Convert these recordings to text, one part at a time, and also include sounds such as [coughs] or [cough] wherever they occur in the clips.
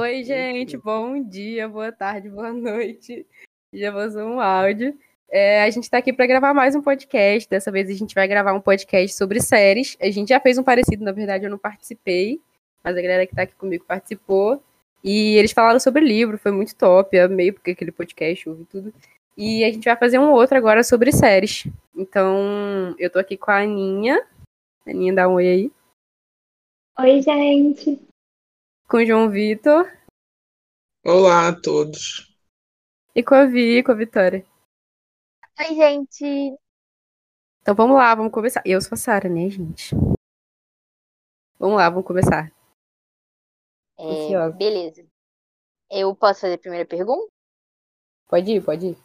Oi, gente, bom dia, boa tarde, boa noite. Já vazou um áudio. É, a gente está aqui para gravar mais um podcast. Dessa vez a gente vai gravar um podcast sobre séries. A gente já fez um parecido, na verdade eu não participei, mas a galera que está aqui comigo participou. E eles falaram sobre livro, foi muito top. Amei porque aquele podcast, ouvi tudo. E a gente vai fazer um outro agora sobre séries. Então, eu tô aqui com a Aninha. Aninha, dá um oi aí. Oi, gente. Com o João Vitor. Olá a todos. E com a Vi, com a Vitória. Oi, gente. Então vamos lá, vamos começar. Eu sou a Sara, né, gente? Vamos lá, vamos começar. É, beleza. Eu posso fazer a primeira pergunta? Pode ir, pode ir.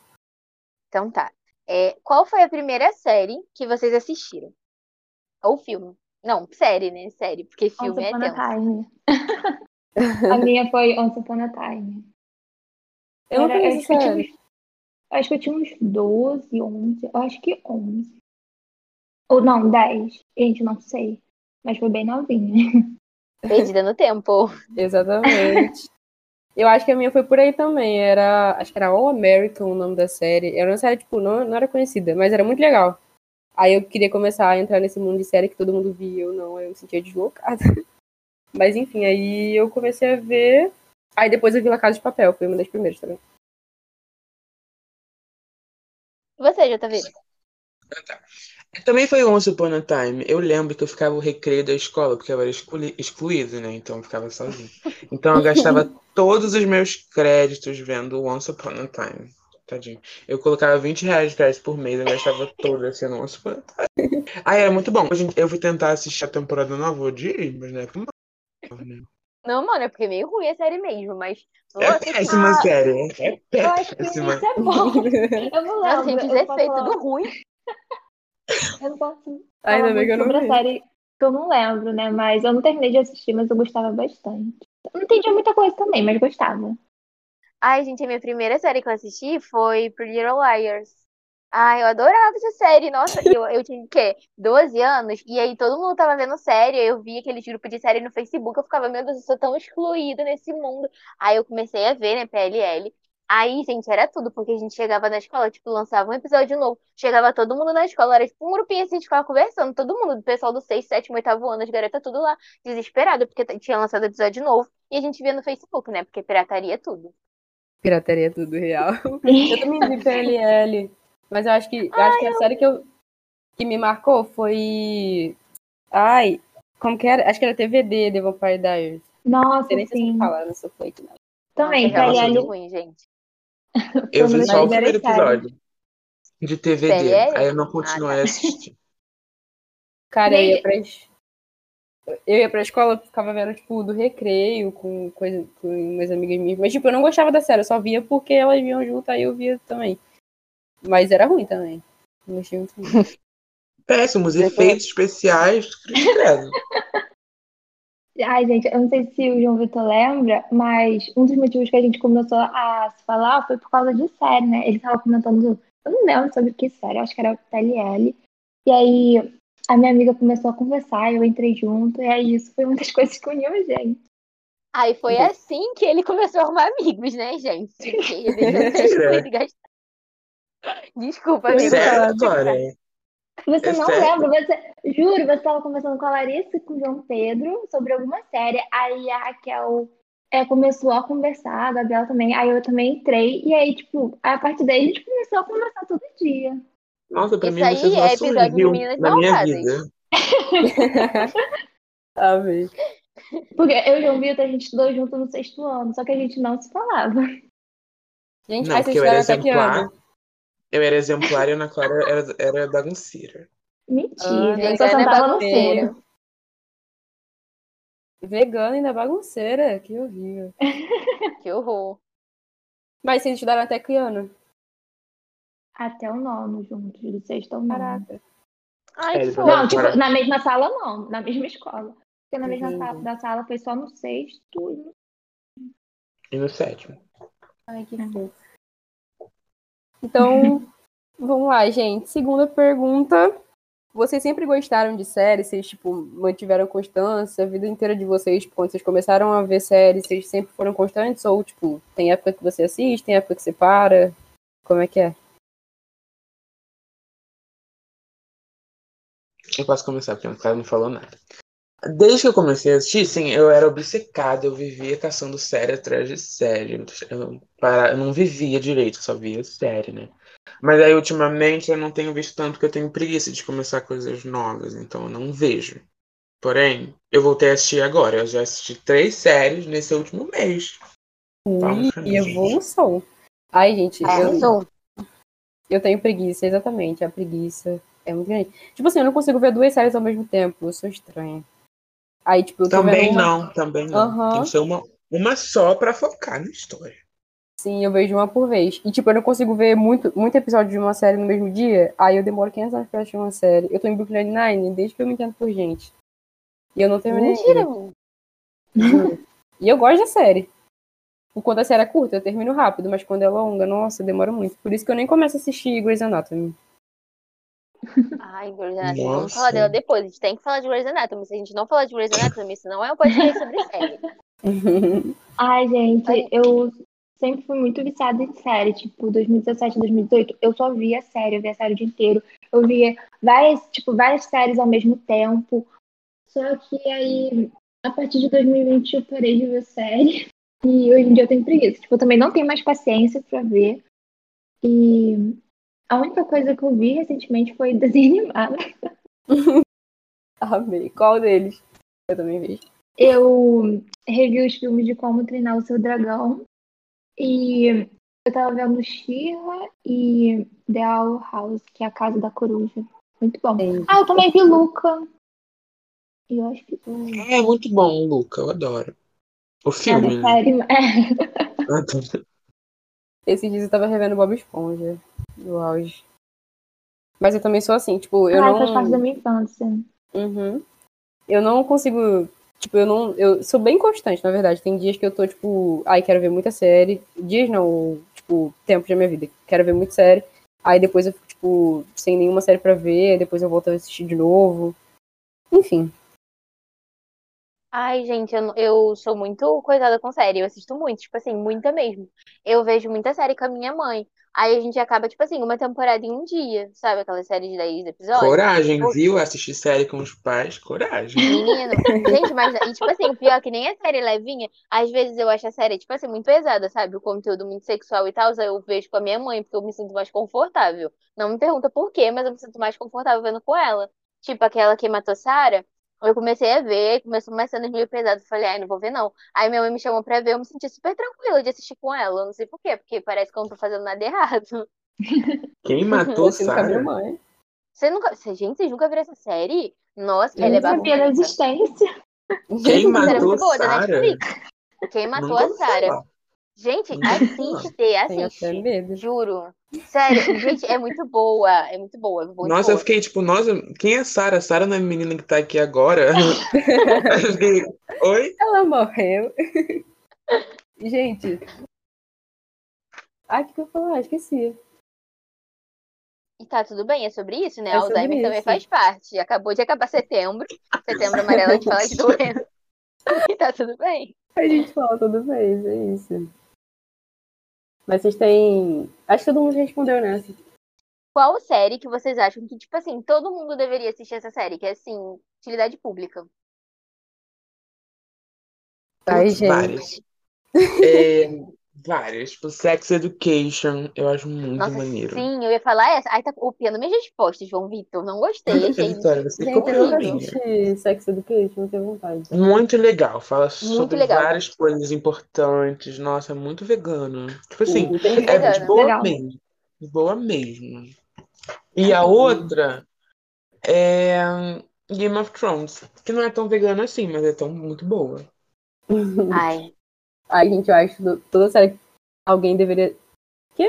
Então tá. É, qual foi a primeira série que vocês assistiram? Ou filme? Não, série, né? Série, porque filme Once é Upon [laughs] a [laughs] minha foi Once Upon a Time. Eu não conheço acho, que eu tinha série. uns, acho que eu tinha uns 12, 11. Eu acho que 11. Ou não, 10. Gente, não sei. Mas foi bem novinha. [laughs] Perdida no tempo. Exatamente. Eu acho que a minha foi por aí também. Era. Acho que era All American o nome da série. Era uma série, tipo, não, não era conhecida, mas era muito legal. Aí eu queria começar a entrar nesse mundo de série que todo mundo via, eu não, eu me sentia deslocada. [laughs] Mas enfim, aí eu comecei a ver. Aí depois eu vi La Casa de Papel, foi uma das primeiras também. Você, JV? Também foi Once Upon a Time. Eu lembro que eu ficava o recreio da escola, porque eu era excluído, né? Então eu ficava sozinho. Então eu gastava [laughs] todos os meus créditos vendo Once Upon a Time. Tadinho. Eu colocava 20 reais de crédito por mês, eu gastava todo esse Once Upon a Time. Ah, era muito bom. Eu fui tentar assistir a temporada nova hoje, mas na época não. mano, é porque é meio ruim a série mesmo, mas. É Nossa, péssima Ah, série. É Eu acho que péssima. isso é bom. Eu [laughs] não Nossa, lembro. gente, eu os não posso efeitos falar- do ruim. Eu não posso Ainda bem que eu muito não vi. a série que eu não lembro, né? Mas eu não terminei de assistir, mas eu gostava bastante. Eu não entendia muita coisa também, mas gostava. Ai, gente, a minha primeira série que eu assisti foi Pretty Little Liars. Ai, eu adorava essa série. Nossa, eu, eu tinha o quê? 12 anos. E aí todo mundo tava vendo série. Eu via aqueles grupos de série no Facebook. Eu ficava, meu Deus, eu sou tão excluída nesse mundo. Aí eu comecei a ver, né, PLL. Aí, gente, era tudo, porque a gente chegava na escola, tipo, lançava um episódio novo. Chegava todo mundo na escola, era tipo um grupinho assim, a gente ficava conversando. Todo mundo, do pessoal do 6, 7, 8 ano, as garotas tudo lá, desesperado, porque tinha lançado episódio novo. E a gente via no Facebook, né, porque pirataria é tudo. Pirataria é tudo real. [laughs] Eu também vi PLL. Mas eu acho que, eu acho que a série que, eu, que me marcou foi. Ai, como que era? Acho que era TVD, The Vampire Diaries. Não Nossa, sei nem se eu sim. sei falar, não sou flake, não. Também, realmente PLL. muito ruim, gente. [laughs] Eu vi só o primeiro episódio de TVD. Aí eu não continuei Ah, tá. a assistir. [laughs] Cara, eu ia pra, eu ia pra escola, ficava vendo, tipo, do recreio com, coisa, com umas amigas minhas. Mas, tipo, eu não gostava da série, eu só via porque elas viam junto, aí eu via também. Mas era ruim também. Não gostei muito. não. [laughs] Péssimos efeitos especiais. credo. [laughs] Ai, gente, eu não sei se o João Vitor lembra, mas um dos motivos que a gente começou a se falar foi por causa de série, né? Ele tava comentando, eu não lembro sobre que série, acho que era PLL. E aí a minha amiga começou a conversar, eu entrei junto, e aí isso foi uma das [laughs] coisas que uniu a gente. Aí foi assim que ele começou a arrumar amigos, né, gente? Porque ele e gastar. Desculpa, amigo. Sério, Clara? Você É não lembra, você, juro, você estava conversando com a Larissa e com o João Pedro sobre alguma série, aí a Raquel é, começou a conversar, a Gabriela também, aí eu também entrei, e aí, tipo, a partir daí a gente começou a conversar todo dia. Nossa, pra Isso mim aí você só é episódio de Meninas na minha vida. [laughs] Amei. Porque eu e o João Vitor, a gente estudou junto no sexto ano, só que a gente não se falava. Gente, Não, vocês porque eu era que exemplar. Eu era exemplar e a Ana Clara era, era bagunceira. Mentira, Ah, eu só é sentava no bagunceira. fundo. Vegana ainda bagunceira, que horrível. [laughs] Que horror. Mas vocês estudaram até que ano? Até o nono juntos, do sexto ao nono. Caraca. Ai, É, fofo. Não, tipo, na mesma sala não, na mesma escola. Porque na mesma Entendi. sala, da sala foi só no sexto e no E no sétimo. Ai, que fofo. Então, vamos lá, gente. Segunda pergunta. vocês sempre gostaram de séries? Vocês, tipo, mantiveram constância a vida inteira de vocês? Tipo, quando vocês começaram a ver séries, vocês sempre foram constantes? Ou, tipo, tem época que você assiste, tem época que você para? Como é que é? Eu posso começar, porque o cara não falou nada. Desde que eu comecei a assistir, sim, eu era obcecado, eu vivia caçando série atrás de série. Eu, para, eu não vivia direito, só via série, né? Mas aí, ultimamente, eu não tenho visto tanto que eu tenho preguiça de começar coisas novas, então eu não vejo. Porém, eu voltei a assistir agora. Eu já assisti três séries nesse último mês. Ui, e evolução. Ai, gente, É, eu, eu tenho preguiça, exatamente. A preguiça é muito grande. Tipo assim, eu não consigo ver duas séries ao mesmo tempo. Eu sou estranha. Aí, tipo, Também uma... não, também não. Aham. Tem que ser uma, uma só pra focar na história. Sim, eu vejo uma por vez. E, tipo, eu não consigo ver muito, muito episódio de uma série no mesmo dia. Aí eu demoro 500 anos pra assistir uma série. Eu tô em Brooklyn Nine desde que eu me entendo por gente. E eu não terminei. Mentira. E eu gosto da série. Quando a série é curta, eu termino rápido, mas quando é longa, nossa, demora muito. Por isso que eu nem começo a assistir Grey's Anatomy. Ai, Grey's Anatomy. Vamos falar dela depois. A gente tem que falar de Grey's Anatomy. Se a gente não falar de Grey's Anatomy, isso não é um podcast sobre série. [laughs] Ai, gente, eu sempre fui muito viciada em série, tipo, 2017, 2018, eu só via série, eu via série o dia inteiro. Eu via várias, tipo, várias séries ao mesmo tempo. Só que aí, a partir de 2020, eu parei de ver série. [laughs] E hoje em dia eu tenho preguiça. Tipo, eu também não tenho mais paciência pra ver. E a única coisa que eu vi recentemente foi [laughs] desenho animado. [laughs] Amei. Qual deles? Eu também vejo. Eu revi os filmes de Como Treinar o Seu Dragão. E eu tava vendo She-Ra e The Owl House, que é a Casa da Coruja. Muito bom. Sim. Ah, eu também vi Luca. E eu acho que É muito bom, Luca, eu adoro. O é filme, né? série. [laughs] É. Esses dias eu tava revendo Bob Esponja. No auge. Mas eu também sou assim, tipo, eu Ai, não. faz parte da minha infância. Uhum. Eu não consigo. Tipo, eu não. Eu sou bem constante, na verdade. Tem dias que eu tô, tipo, ai, quero ver muita série. Dias não, tipo, tempo da minha vida. Quero ver muita série. Aí depois eu fico, tipo, sem nenhuma série pra ver. Depois eu volto a assistir de novo. Enfim. Ai, gente, eu, eu sou muito coisada com série. Eu assisto muito, tipo assim, muita mesmo. Eu vejo muita série com a minha mãe. Aí a gente acaba, tipo assim, uma temporada em um dia, sabe? Aquela série de 10 episódios. Coragem, O- viu? Assistir série com os pais, coragem. Menino, gente, mas e, tipo assim, o pior é que nem a série levinha, às vezes eu acho a série, tipo assim, muito pesada, sabe? O conteúdo muito sexual e tal, eu vejo com a minha mãe, porque eu me sinto mais confortável. Não me pergunta por quê, mas eu me sinto mais confortável vendo com ela. Tipo, aquela que matou Sarah, eu comecei a ver, começou uma cena meio pesada, eu falei, ai, não vou ver não. Aí minha mãe me chamou pra ver, eu me senti super tranquila de assistir com ela, eu não sei por quê, porque parece que eu não tô fazendo nada errado. [laughs] Quem matou com a minha Sarah? mãe. Você nunca, gente, vocês nunca viram essa série? Nossa, Eu ela é Eu não sabia da existência. Quem é matou muito boa, da Sarah? Netflix. Quem matou Nunca a Sarah? Gente, falar. assiste, Tenho assiste. até medo. Juro. Sério, gente, é muito boa. É muito boa, é muito Nossa, eu boa. fiquei tipo, nossa, quem é Sarah? Sarah não é a menina que tá aqui agora? [laughs] Eu fiquei, oi? Ela morreu. Gente. Ah, o que eu falar? Esqueci. E tá tudo bem, é sobre isso, né? É sobre Alzheimer também isso. faz parte. Acabou de acabar setembro. Setembro amarelo, a gente fala de [laughs] doença. [laughs] E tá tudo bem. A gente fala toda vez, é isso. Mas vocês têm. Acho que todo mundo respondeu nessa. Qual série que vocês acham que, tipo assim, todo mundo deveria assistir essa série? Que é, assim, utilidade pública. Ai, gente. É, várias. Tipo, Sex Education, eu acho muito Nossa, maneiro. sim, eu ia falar essa. Ai, tá copiando minhas respostas, João Vitor. Não gostei, achei Vitória, você Gente, copiou a minha. Sex Education, não tenho vontade. Muito legal. Fala sobre legal. várias coisas importantes. Nossa, é muito vegano. Tipo assim, é de vegano. boa Legal. mesmo. De boa mesmo. E a outra é Game of Thrones, que não é tão vegana assim, mas é tão muito boa. Ai, Ai, gente, eu acho que toda série que alguém deveria. Quê?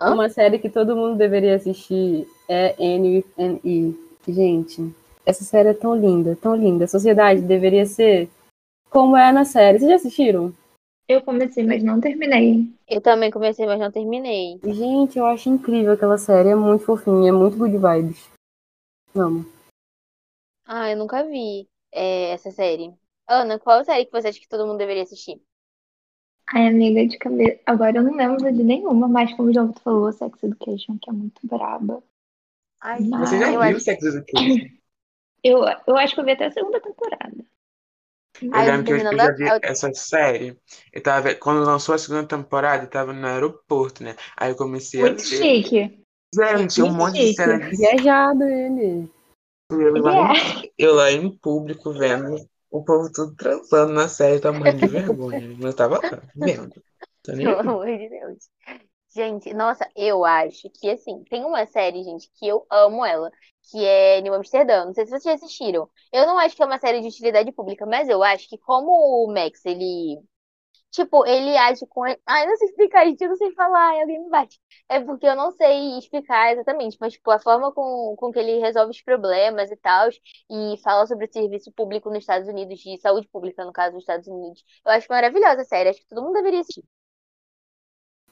Hã? Uma série que todo mundo deveria assistir é with an E. Gente, essa série é tão linda, tão linda. A sociedade deveria ser como é na série. Vocês já assistiram? Eu comecei, mas não terminei. Eu também comecei, mas não terminei. Gente, eu acho incrível aquela série. É muito fofinha, é muito good vibes. Vamos. Ah, eu nunca vi é, essa série. Ana, qual série que você acha que todo mundo deveria assistir? Ai, amiga de cabeça. Agora eu não lembro de nenhuma, mas como o João falou, Sex Education, que é muito braba. Ai, Mas- Você já viu acho- Sex Education? [coughs] Eu, eu acho que eu vi até a segunda temporada. Eu Ai, eu lembro que eu, já vi essa série. Eu tava, quando lançou a segunda temporada, eu tava no aeroporto, né? Aí eu comecei a Muito ver. chique. Gente, um Muito monte de chique. cena de Viajado ele. eu lá, é. em, eu lá em público vendo o povo tudo transando na série, tava morrendo de vergonha. [laughs] Mas tava lá, vendo. Tô nem Pelo amor de Deus. Gente, nossa, eu acho que assim, tem uma série, gente, que eu amo ela, que é New Amsterdã. Não sei se vocês já assistiram. Eu não acho que é uma série de utilidade pública, mas eu acho que como o Max, ele. Tipo, ele age com. Ai, não sei explicar, gente, eu não sei falar, ai, alguém me bate. É porque eu não sei explicar exatamente, mas, tipo, a forma com, com que ele resolve os problemas e tal, e fala sobre o serviço público nos Estados Unidos, de saúde pública, no caso dos Estados Unidos. Eu acho maravilhosa a série, acho que todo mundo deveria assistir.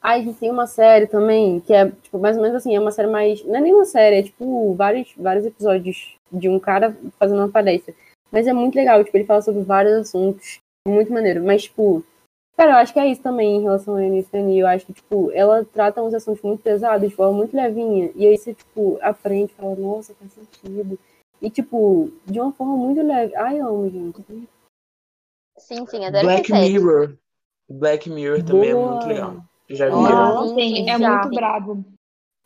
Ah, a gente tem uma série também, que é, tipo, mais ou menos assim, é uma série mais. Não é nem uma série, é tipo vários, vários episódios de um cara fazendo uma palestra. Mas é muito legal, tipo, ele fala sobre vários assuntos. Muito maneiro. Mas, tipo, cara, eu acho que é isso também em relação a Aniston. Eu acho que, tipo, ela trata uns assuntos muito pesados, de forma muito levinha. E aí você, tipo, aprende, fala, nossa, faz sentido. E, tipo, de uma forma muito leve. Ai, eu amo, gente. Sim, sim, adoro Black série. Mirror. Black Mirror também é Boa. muito legal. Já Nossa. viram? Sim, é já. muito brabo.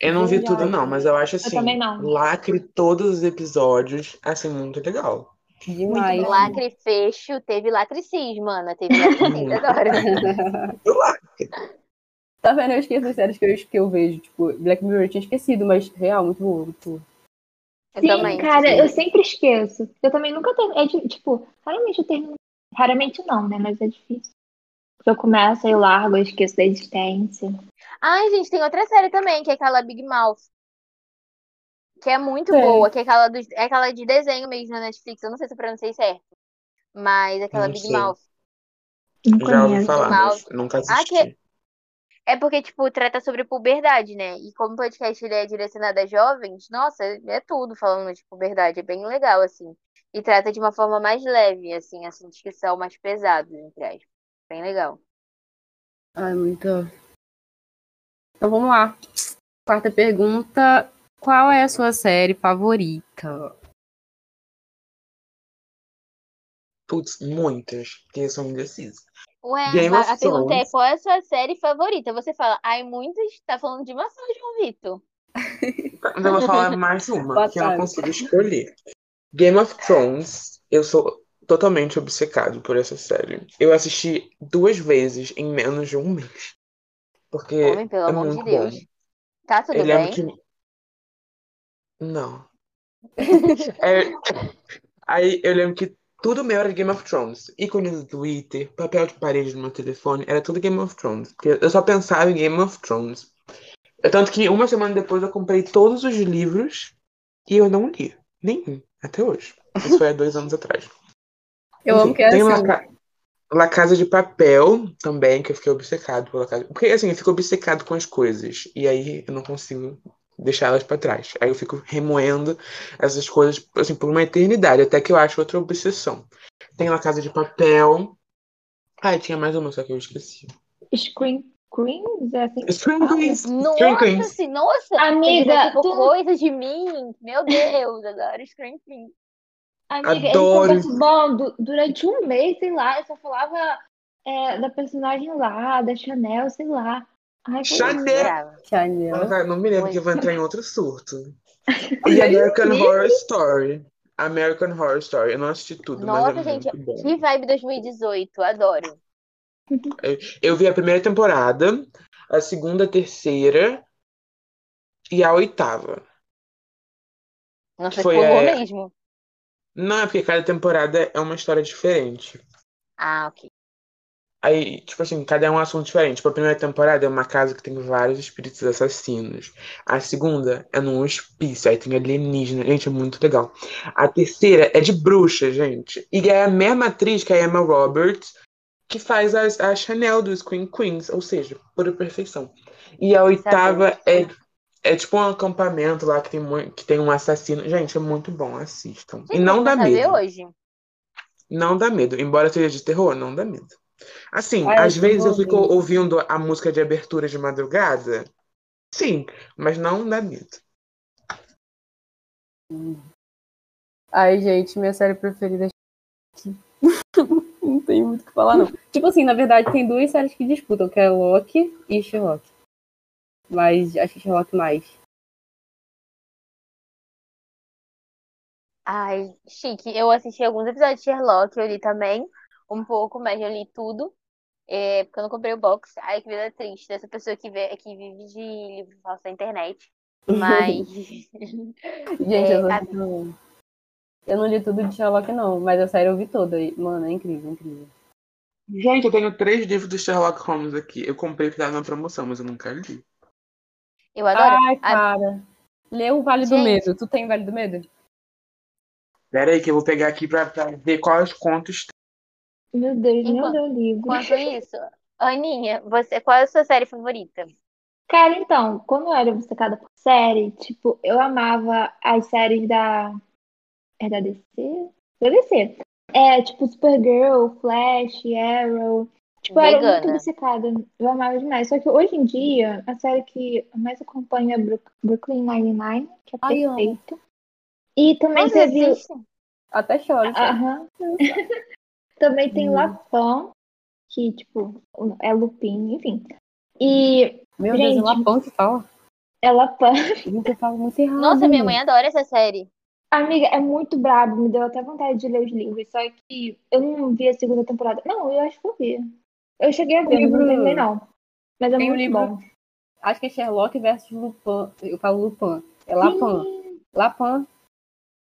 Eu não vi Já. tudo, não, mas eu acho assim, também não. lacre todos os episódios, assim, muito legal. Demais. bom. Lacre fecho, teve lacre cis, mana. Teve lacre cis, adoro. [laughs] Eu lacre. Tá vendo? Eu esqueço as séries que eu, que eu vejo. Tipo, Black Mirror eu tinha esquecido, mas real, muito boa. Muito. Eu Sim, também. cara, eu sempre esqueço. Eu também nunca termino. É, de- tipo, raramente eu termino. Raramente não, né? Mas é difícil. Porque eu começo, aí eu largo, eu esqueço da existência. Ai, gente, tem outra série também, que é aquela Big Mouth. Que é muito Sei. boa, que é aquela, dos, é aquela de desenho mesmo na Netflix. Eu não sei se eu pronunciei certo. Mas é aquela Não Big sei. Mouth. Não Já ouvi falar, mas nunca Ah, assisti. que- É porque, tipo, trata sobre puberdade, né? E como o podcast ele é direcionado a jovens, nossa, é tudo falando de puberdade. É bem legal, assim. E trata de uma forma mais leve, assim, assuntos que são mais pesados, entre aspas. Bem legal. Ai, muito. Então vamos lá. Quarta pergunta. Qual é a sua série favorita? Putz, muitas, porque eu sou indeciso. Ué, Game a, a pergunta é qual é a sua série favorita? Você fala, ai, muitas, tá falando de uma só, João Vitor. Eu vou falar mais [laughs] uma, Boa que eu não consigo escolher. Game of Thrones, eu sou totalmente obcecado por essa série. Eu assisti duas vezes em menos de um mês. Porque Homem, pelo é amor de muito Deus. bom. Tá tudo Eu lembro bem? que. Não. [laughs] É, Aí eu lembro que tudo meu era Game of Thrones. Ícone do Twitter, papel de parede no meu telefone, era tudo Game of Thrones. Porque eu só pensava em Game of Thrones. Tanto que uma semana depois eu comprei todos os livros e eu não li. Nenhum, até hoje. Isso foi há dois anos atrás. Eu Enfim, amo que é tem assim. La Casa de Papel também, que eu fiquei obcecado pela casa. Porque assim, eu fico obcecado com as coisas. E aí eu não consigo deixá-las pra trás. Aí eu fico remoendo essas coisas assim, por uma eternidade, até que eu acho outra obsessão. Tem La Casa de Papel. Ai, tinha mais uma, só que eu esqueci. Screen Queens? É assim? Scream Queens! Scream Nossa, Queens! sim, nossa! Amiga, tipo, tu- coisa de mim. Meu Deus, adoro Scream Queen. Amiga, Adoro. bom du- durante um mês, sei lá, eu só falava é, da personagem lá, da Chanel, sei lá. Ai, Chanel. Chanel. Não, me lembro que eu vou entrar em outro surto. [laughs] E American Horror Story. American Horror Story. Eu não assisti tudo, mas Nossa, é gente, muito bom. que vibe 2018, adoro. Eu vi a primeira temporada, a segunda, a terceira e a oitava. Nossa, Foi, pulou é, mesmo. Não, é porque cada temporada é uma história diferente. Ah, ok. Aí, tipo assim, cada um é um assunto diferente. Tipo, a primeira temporada é uma casa que tem vários espíritos assassinos. A segunda é num hospício, aí tem alienígena. Gente, é muito legal. A terceira é de bruxa, gente. E é a mesma atriz que a Emma Roberts que faz a, a Chanel dos Queen Queens, ou seja, por perfeição. E a oitava é, é tipo um acampamento lá que tem, que tem um assassino. Gente, é muito bom, assistam. E Gente, não vou dá medo. hoje. Não dá medo. Embora seja de terror, não dá medo. Assim, Ah, às vezes eu fico ouvindo. a música de abertura de madrugada. Sim, mas não dá medo. Ai, gente, minha série preferida é [laughs] Sherlock. Não tem muito o que falar, não. Tipo assim, na verdade, tem duas séries que disputam, que é Loki e Sherlock. Mas acho que Sherlock mais. Ai, chique. Eu assisti alguns episódios de Sherlock, eu li também. Um pouco, mas eu li tudo. É, porque eu não comprei o box. Ai, que vida triste dessa pessoa que, vê, que vive de livro falso na internet. Mas. [laughs] Gente, É, eu, a- um. eu não li tudo de Sherlock, não, mas a série eu vi toda. e, Mano, é incrível, incrível. Gente, eu tenho três livros do Sherlock Holmes aqui. Eu comprei porque tava na promoção, mas eu nunca li. Eu adoro. Ai, A- cara. Lê o Vale do Gente. Medo. Tu tem Vale do Medo? Pera aí que eu vou pegar aqui pra, pra ver quais contos Meu Deus, nem Enquanto- deu livro. Enquanto [laughs] isso, Aninha, você, qual é a sua série favorita? Cara, então, quando eu era obcecada por série, tipo, eu amava as séries da. É da DC? Da DC. É, tipo, Supergirl, Flash, Arrow. Tipo, eu era muito obcecada. Eu amava demais. Só que hoje em dia, a série que mais acompanho é Brook- Brooklyn Nine-Nine, que é Ai, perfeita. E também Você teve. assiste? Até choro. Aham. [laughs] Também tem Hum. Lapão, que, tipo, é Lupin, enfim. E Meu Deus, é Gente. Lapão que fala. é Lapão. Gente, eu falo muito errado. Nossa, minha mãe adora essa série. Amiga, é muito brabo, me deu até vontade de ler os livros, só que eu não vi a segunda temporada. Não, eu acho que eu vi. Eu cheguei a ver, livro- não terminei não. Mas é Tem um muito livro- bom. Acho que é Sherlock versus Lupin. Eu falo Lupin. É Lapin. Sim. Lapin.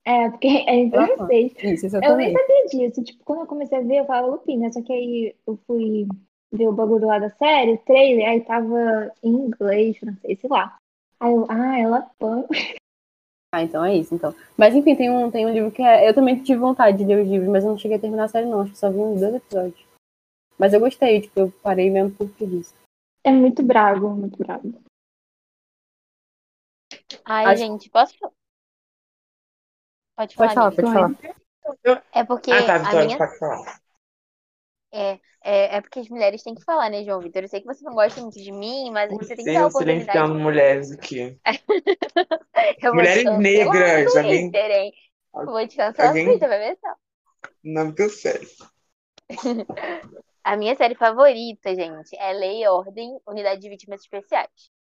É, porque é em francês. Isso, isso eu nem sabia disso. Tipo, quando eu comecei a ver, eu falava Lupin, né? Só que aí eu fui ver o bagulho lá da série, o trailer, aí tava em inglês, francês, sei lá. Aí eu, ah, é Lapin. [laughs] Ah, então é isso, então. Mas enfim, tem um, tem um livro que é. Eu também tive vontade de ler os livros, mas eu não cheguei a terminar a série, não. Acho que só vi uns dois episódios. Mas eu gostei, tipo, eu parei mesmo por preguiça. É muito bravo, muito bravo. Ai, Acho- gente, posso. Pode falar. Pode falar, pode falar. É porque Ah, tá, a Vitória, minha. pode falar. É, é, é porque as mulheres têm que falar, né, João Vitor? Eu sei que você não gosta muito de mim, mas você tem que dar a Você silenciando oportunidade. mulheres aqui. [laughs] Mulheres negras, hein? Eu vou te cancelar Alguém- Twitter, vai ver só. Não que eu sei. [laughs] A minha série favorita, gente, é Lei e Ordem, Unidade de Vítimas Especiais.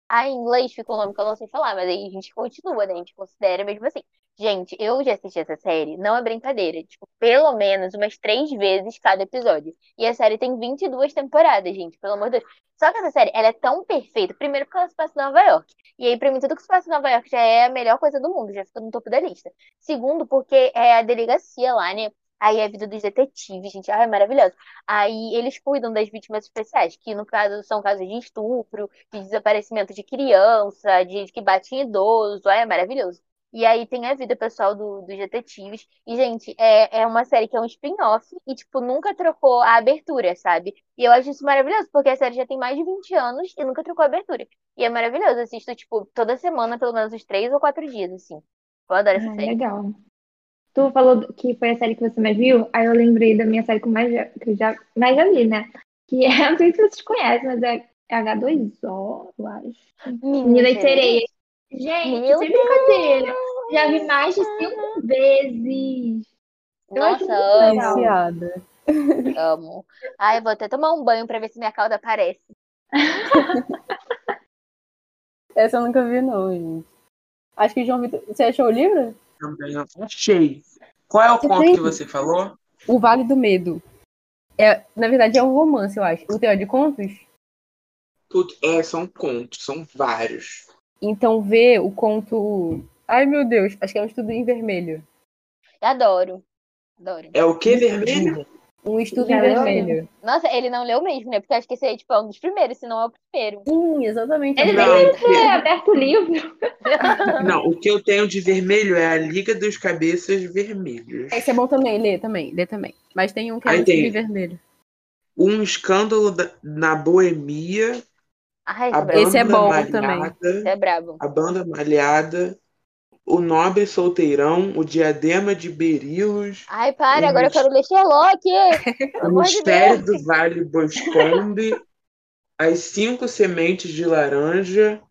A inglês fica um nome que eu não sei falar, mas aí a gente continua, né? A gente considera mesmo assim. Gente, eu já assisti essa série, não é brincadeira, tipo, pelo menos umas três vezes cada episódio. E a série tem 22 temporadas, gente, pelo amor de Deus. Só que essa série, ela é tão perfeita, primeiro porque ela se passa em Nova York. E aí, pra mim, tudo que se passa em Nova York já é a melhor coisa do mundo, já fica no topo da lista. Segundo, porque é a delegacia lá, né? Aí é a vida dos detetives, gente. Ai, é maravilhoso. Aí eles cuidam das vítimas especiais, que no caso são casos de estupro, de desaparecimento de criança, de que bate em idoso. Ai, é maravilhoso. E aí tem a vida pessoal do- dos detetives. E, gente, é, é uma série que é um spin-off e, tipo, nunca trocou a abertura, sabe? E eu acho isso maravilhoso, porque a série já tem mais de 20 anos e nunca trocou a abertura. E é maravilhoso. Eu assisto, tipo, toda semana, pelo menos uns três ou quatro dias, assim. Eu adoro essa Ah, série. legal. Tu falou que foi a série que você mais viu, aí eu lembrei da minha série que, eu mais, já- que eu já, mais já vi, né? Que é, [laughs] não sei se vocês conhecem, mas é H2O, eu acho. Menina e Sereia. Gente, Meu sem brincadeira. Já vi mais de cinco vezes. Eu Nossa, muito amo. Viciada. amo. Ai, eu vou até tomar um banho pra ver se minha cauda aparece. [laughs] Essa eu nunca vi, não, gente. Acho que o João Vitor. Você achou o livro? Também achei. Qual é o Você conto tem? que você falou? O Vale do Medo. É, na verdade, é um romance, eu acho. O teu é de contos? Tudo, é, são contos, são vários. Então vê o conto. Ai, meu Deus, acho que é um estudo em vermelho. Adoro. Adoro. É o que vermelho? Um estudo Já em vermelho. Nossa, ele não leu mesmo, né? Porque eu acho que esse aí tipo, é um dos primeiros, se não é o primeiro. Sim, exatamente. Ele Não, nem que- é aberto o livro. [laughs] não, o que eu tenho de vermelho é a Liga dos Cabeças Vermelhos. Esse é bom também, lê também, lê também. Mas tem um que é Aí um tem- em vermelho. Um Escândalo da- na Boemia, Ai, a esse é. Esse é bom Malhada, também. Esse é brabo. a Banda Malhada, O Nobre Solteirão, O Diadema de Berilos, Ai, para, agora eu quero ler Sherlock. [laughs] O de Mistério do Vale Boscombe, As Cinco Sementes de Laranja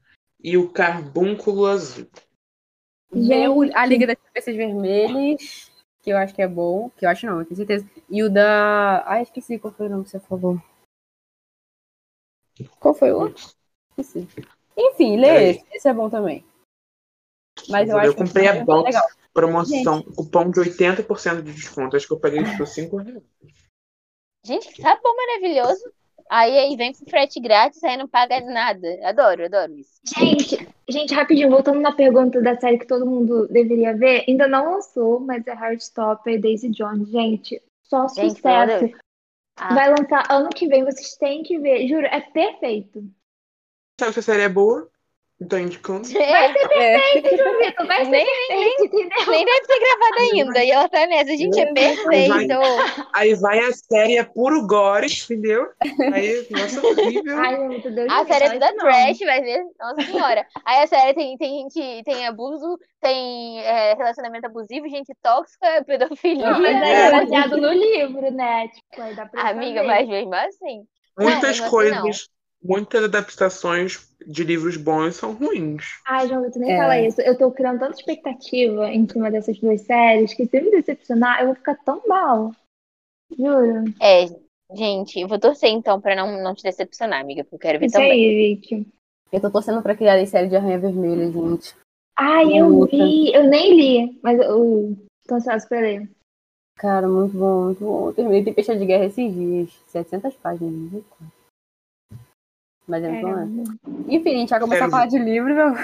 e O Carbúnculo Azul. O- a. Liga das Cabeças Vermelhas, que eu acho que é bom. Que eu acho não, eu tenho certeza. E o da. Ai, esqueci qual foi o nome que você falou. Qual foi o outro? Esqueci. Enfim, lê Peraí. esse. Esse é bom também. Mas eu, Eu acho comprei que a box. legal. Promoção, cupom de 80% de desconto. Acho que eu paguei isso por 5 reais. Gente, que sabor maravilhoso. Aí, aí vem com frete grátis, aí não paga nada. Adoro, adoro isso. Gente, gente, rapidinho, voltando na pergunta da série que todo mundo deveria ver, ainda não lançou, mas é Heartstopper, Daisy Jones. Gente, só Gente, sucesso. Ah. Vai lançar ano que vem, vocês têm que ver. Juro, é perfeito. Sabe se a série é boa? Então indicando. É, É. Perfeito, Vitor, vai ser nem, perfeito, entendeu? nem deve ter gravado ainda. E ela tá nessa. Gente, é perfeito. Aí vai a série, é puro gore, entendeu? Aí, nossa, horrível. Ai, Deus. A série é toda trash, vai ver. Nossa senhora. Aí a série tem, tem gente, tem abuso, tem é, relacionamento abusivo, gente tóxica, pedofilia. Não, mas aí É. é baseado no livro, né? Tipo, aí dá pra Amiga, saber. mas mesmo assim. Muitas não, coisas, muitas adaptações de livros bons são ruins. Ai, João, tu nem É. fala isso. Eu tô criando tanta expectativa em cima dessas duas séries que se eu me decepcionar, eu vou ficar tão mal. Juro. É, gente, eu vou torcer então pra não, não te decepcionar, amiga, porque eu quero ver Isso também. aí, Vicky. Eu tô torcendo pra criar a série de Arranha Vermelha, gente. Ai, eu Luta. vi. Eu nem li, mas eu tô ansiosa pra ler. Cara, muito bom, muito bom. Eu terminei Tempestade de Guerra esses dias. 700 páginas. muito bom. Mas é muito bom. né? Caramba. Enfim, a gente vai começar Quero a falar de livro, meu.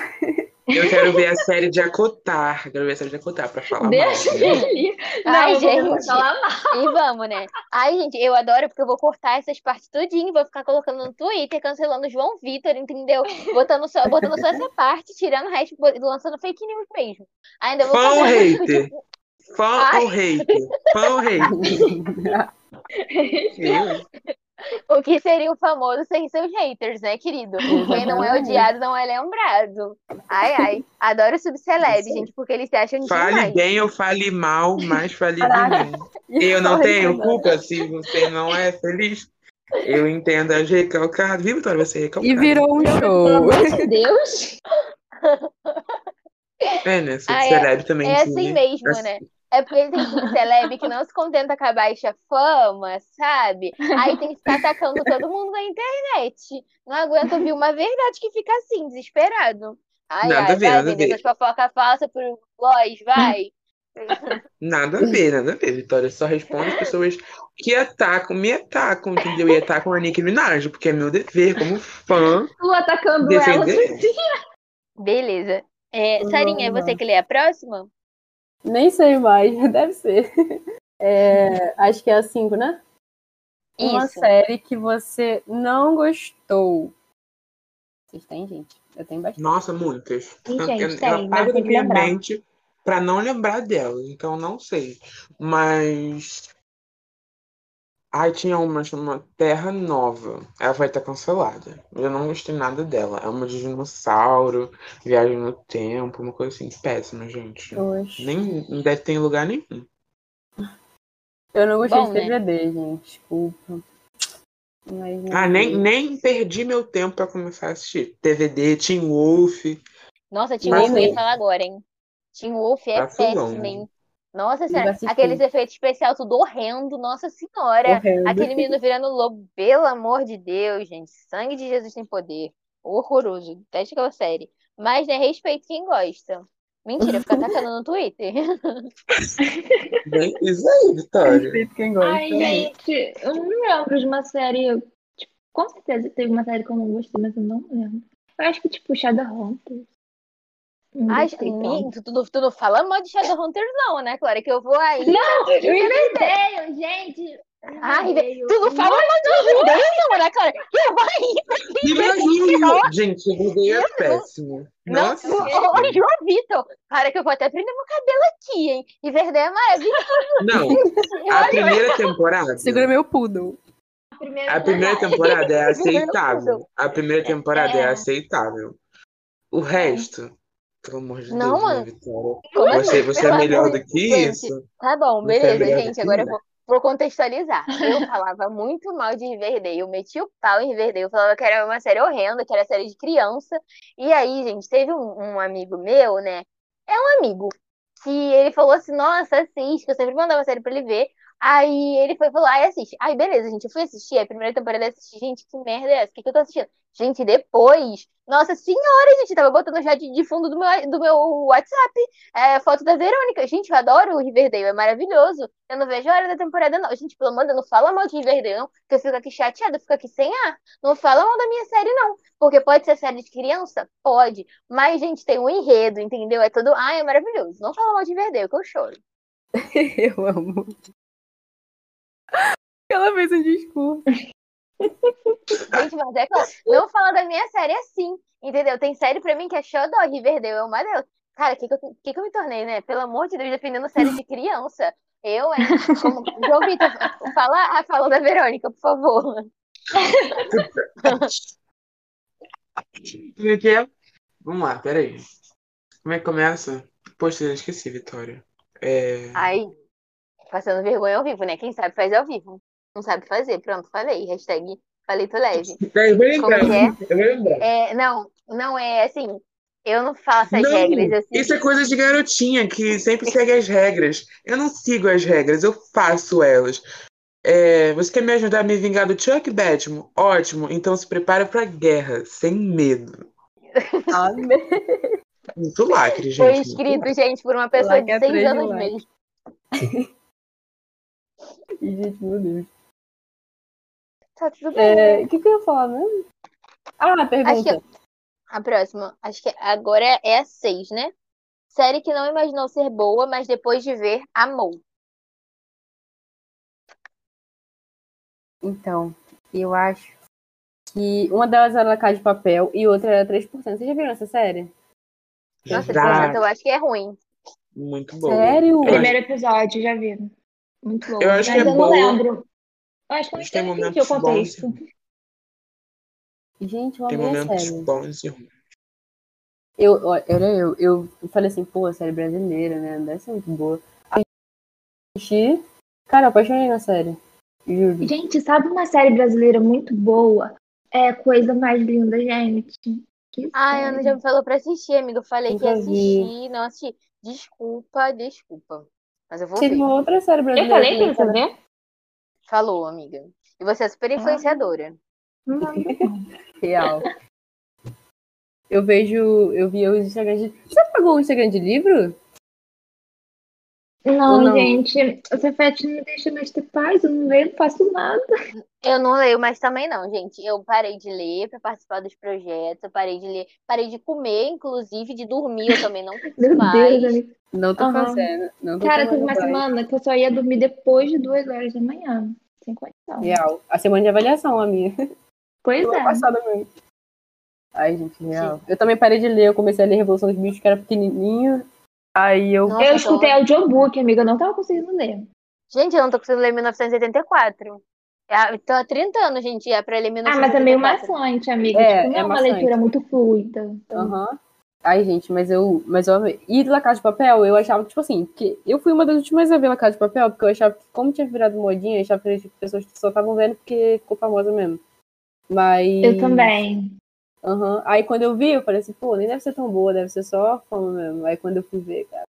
Eu quero ver a série de Acotar. Quero ver a série de Acotar pra falar Deixa mal. ler. Não, Ai, gente. falar mal. E vamos, né? Ai, gente, eu adoro porque eu vou cortar essas partes tudinho e vou ficar colocando no Twitter, cancelando o João Vitor, entendeu? Botando só, botando só essa parte, tirando o resto, lançando fake news mesmo. Ainda vou Fã ou fazer- hater? Fã ou hater? Fã ou hater? [laughs] [laughs] O que seria o famoso sem seus haters, né, querido? [laughs] Quem não é odiado não é lembrado. Ai, ai. Adoro subceleb, gente, porque eles se acham Fale demais. bem ou fale mal, mas fale mim. [laughs] Eu não tenho culpa se você não é feliz. Eu entendo as recalcadas. Viu, Vitória? Você é recalcada. E virou um Pelo show. amor de Deus. É, né? Sou Ah, é- também. É sim. assim mesmo, né? É porque tem celeb que não se contenta com a baixa fama, sabe? Aí tem que ficar atacando todo mundo na internet. Não aguenta ouvir uma verdade que fica assim, desesperado. Ai, Nada ai, a ver, vai, nada a ver. suas fofoca falsa por Lois, vai. Nada a ver, nada a ver, Vitória. Só responde as pessoas que atacam, me atacam, entendeu? E atacam a Nicki Minaj, porque é meu dever como fã. Tu atacando Defender. ela. Beleza. É, Sarinha, é você que lê a próxima? Nem sei mais, [laughs] deve ser. É, acho que é a 5, né? Uma Isso. série que você não gostou. Vocês têm, gente? Eu tenho bastante. Nossa, muitas. Sim, Eu- gente, eu- tem, ela paga na minha mente pra não lembrar dela, então não sei. Mas. Ai, tinha uma chamada Terra Nova. Ela vai estar cancelada. Eu não gostei nada dela. É uma de dinossauro, viagem no tempo, uma coisa assim. Péssima, gente. Oxe. Nem não deve ter em lugar nenhum. Eu não gostei Bom, de né? TVD, gente. Desculpa. Mas Ah, nem, nem perdi meu tempo pra começar a assistir. TVD, Teen Wolf. Nossa, Tim Nem Wolf, eu ia falar agora, hein? Tim Wolf é Passa péssimo, hein? Nossa senhora, aqueles efeitos especiais tudo horrendo, nossa senhora. Horrendo. Aquele menino virando lobo, pelo amor de Deus, gente. Sangue de Jesus tem poder. Horroroso. Deteste aquela série. Mas, né, respeito quem gosta. Mentira, fica [laughs] atacando no Twitter. Bem, isso aí, Vitória. Respeito quem gosta. Ai, gente, eu não lembro de uma série. Tipo, com certeza teve uma série que eu não gostei, mas eu não lembro. Eu acho que, tipo, Shadowhunters. Ai, menino, tu, tu, não- tu não fala mal de Shadowhunters, não, né, Clara? Que eu vou aí. Não, Riverdale, gente. Ai, Riverdale. tu não fala mal de Riverdale, não, né, Clara? Que eu vou aí. Riverdale! Gente, Riverdale é péssimo. Não, Nossa. ô, João Vitor. Para que eu vou até prender meu cabelo aqui, hein? Riverdale é maravilhoso. Não, [laughs] a primeira temporada. Segura meu poodle. primeira A primeira temporada é aceitável. A primeira temporada é É. aceitável. O resto, pelo amor de Não, Deus, mano. né, Vitória? Como Você, assim? você Pelo é melhor do que Gente, isso? Tá bom, Você é beleza, do gente. Agora eu vou, vou contextualizar. Eu falava muito mal de Riverdale. Eu meti o pau em Riverdale. Eu falava que era uma série horrenda, que era série de criança. E aí, gente, teve um, um amigo meu, né? É um amigo. Que ele falou assim: Nossa, assiste, que eu sempre mandava série pra ele ver. Aí ele foi falar e assiste. Aí, beleza, gente. Eu fui assistir a primeira temporada e assisti. Gente, que merda é essa? O que, que eu tô assistindo? Gente, depois. Nossa senhora, gente. Tava botando já de, de fundo do meu, do meu WhatsApp é, foto da Verônica. Gente, eu adoro o Riverdale, é maravilhoso. Eu não vejo a hora da temporada, não. Gente, pelo amor de Deus, não fala mal de Riverdale, não. Que eu fico aqui chateada, eu fico aqui sem ar. Não fala mal da minha série, não. Porque pode ser série de criança? Pode. Mas, gente, tem um enredo, entendeu? É tudo. Ai, é maravilhoso. Não fala mal de Riverdale, que eu choro. [laughs] Eu amo. [laughs] Ela fez um discurso. Gente, mas é claro, não fala da minha série assim, entendeu? Tem série pra mim que é xodó, Riverdale é uma delas. Cara, o que, que, eu- que, que eu me tornei, né? Pelo amor de Deus, defendendo série de criança. Eu, hein? Como... [laughs] João Vitor, fala a fala da Verônica, por favor. [laughs] Como é que é? Vamos lá, peraí. Como é que começa? Poxa, eu esqueci, Vitória. É... Aí, passando vergonha ao vivo, né? Quem sabe faz ao vivo. Não sabe fazer, pronto, falei. Hashtag falei tu leve. [laughs] Eu vou lembrar, Como que é? eu vou lembrar. É, não, não é assim. Eu não faço as Não, regras assim. Isso é coisa de garotinha que sempre segue as regras. Eu não sigo as regras, eu faço elas. É, você quer me ajudar a me vingar do Chuck Batman? Ótimo, então se prepara pra guerra, sem medo. [laughs] Amém. Muito lacre, gente. Foi escrito, gente, por uma pessoa Like de é seis três anos like. mesmo. [laughs] E, [laughs] gente, meu Deus. Tá tudo bem. né? É, O que, que eu ia falar mesmo? Ah, Acho pergunta. que a próxima, acho que agora é a seis, né? Série que não imaginou ser boa, mas depois de ver, amou. Então, eu acho que uma delas era La Casa de Papel e outra era 3%. Vocês já viram essa série? Nossa, Já. esse eu acho que é ruim. Muito bom. Sério? Primeiro episódio, já vi. Muito bom. Eu acho Mas que é eu não boa. lembro. Eu acho que eu Mas tem não entendi momentos o contexto. bons. Gente, eu Tem a momentos série. bons e ruins. Eu, ó, era eu, eu falei assim, pô, a série brasileira, né? Deve ser muito boa. Aí assisti, cara, eu apaixonei na série. Juro. Gente, sabe uma série brasileira muito boa? É Coisa Mais Linda, gente. Que Ai, Ana série. já me falou pra assistir, amiga. Eu falei que ia vi. assistir, não assisti. Desculpa, desculpa. Mas eu vou Teve uma outra série Eu brasileira. falei pra também, você ver? Falou, amiga. E você é super influenciadora. Lembro. Real. Eu vejo, eu vi os Instagram de. Você apagou o Instagram de livro? Não, não? gente, o Cefete não me deixa mais ter paz, eu não leio, não faço nada. Eu não leio mais também, não, gente. Eu parei de ler pra participar dos projetos. Eu parei de ler, parei de comer, inclusive, de dormir. Eu também não consigo [laughs] mais. Deus, amiga. Não tô Aham. fazendo. Não tô Cara, teve uma banho. semana que eu só ia dormir depois de duas horas da manhã. Sem condição. Real. A semana de avaliação, a minha. Pois é. passada mesmo. Ai, gente, real. Eu também parei de ler, eu comecei a ler Revolução dos Bichos, que era pequenininho. Aí eu. Nossa, Eu então- escutei audiobook, amiga, eu não tava conseguindo ler. Gente, eu não tô conseguindo ler 1984. É, Tô há 30 anos, gente, é pra ler Ah, mas é meio 1984. maçante, amiga. É, tipo, não é é uma maçante. leitura muito fluida. Então, Aham. Ai, gente, mas eu. Mas eu amei. E La Casa de Papel, eu achava, tipo assim, porque eu fui uma das últimas a ver La Casa de Papel, porque eu achava que, como tinha virado modinha, eu achava que as pessoas só estavam vendo porque ficou famosa mesmo. Mas. Eu também. Aham. Aí quando eu vi, eu falei assim, pô, nem deve ser tão boa, deve ser só fama mesmo. Aí quando eu fui ver, cara.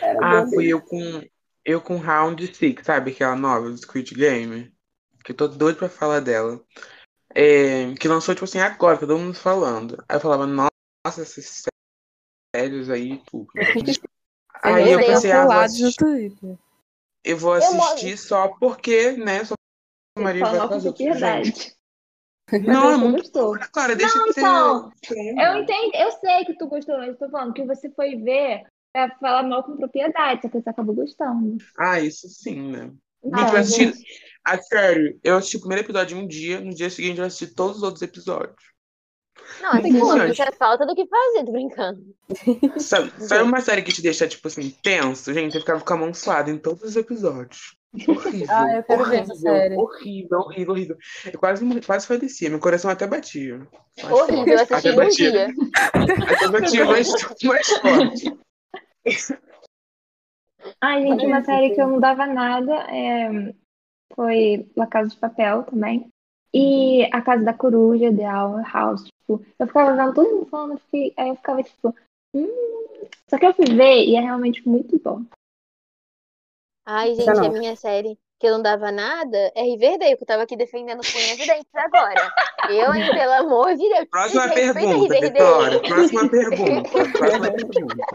Era Ah, fui eu com, eu com Round Six, sabe? Aquela nova do Squid Game. Que eu tô doido pra falar dela. É, que lançou, tipo assim, agora, que todo mundo falando. Aí eu falava, nossa, esses sérios aí, tudo. [laughs] Aí eu Deus, pensei, ah, vou assistir, eu vou assistir só porque, né, sou marido vai fazer gente. Não, é muito gostou. Cara, deixa Não, então, creme. Eu entendo, eu sei que tu gostou, mas eu tô falando que você foi ver pra falar mal com propriedade, só que você acabou gostando. Ah, isso sim, né? Eu assisti. gente, Ah, sério, eu assisti o primeiro episódio um dia, no dia seguinte eu assisti todos os outros episódios. Não, Muito assim, isso é falta do que fazer, tô brincando. Sabe, sabe uma série que te deixa, tipo assim, tenso? Gente, eu ficava com a mão suada em todos os episódios. Horrível. Ah, eu quero ver essa horrível, série. horrível, horrível, horrível. Eu quase, quase falecia, meu coração até batia. Horrível, eu assisti Até um batia, dia. até batia mais, mais forte. Ai, gente, uma Ai, série que eu gente. não dava nada é, foi La Casa de Papel também. E A Casa da Coruja, The Our House. Tipo, eu ficava vendo todo mundo falando, aí eu ficava tipo, hum. Só que eu fui ver e é realmente muito bom. Ai, gente, a minha série que eu não dava nada é Riverdale, que eu tava aqui defendendo com unhas e dentes agora. Eu, hein, pelo amor de Deus. Próxima Gente, respeita pergunta. Vitória. Próxima [laughs] pergunta. Próxima pergunta.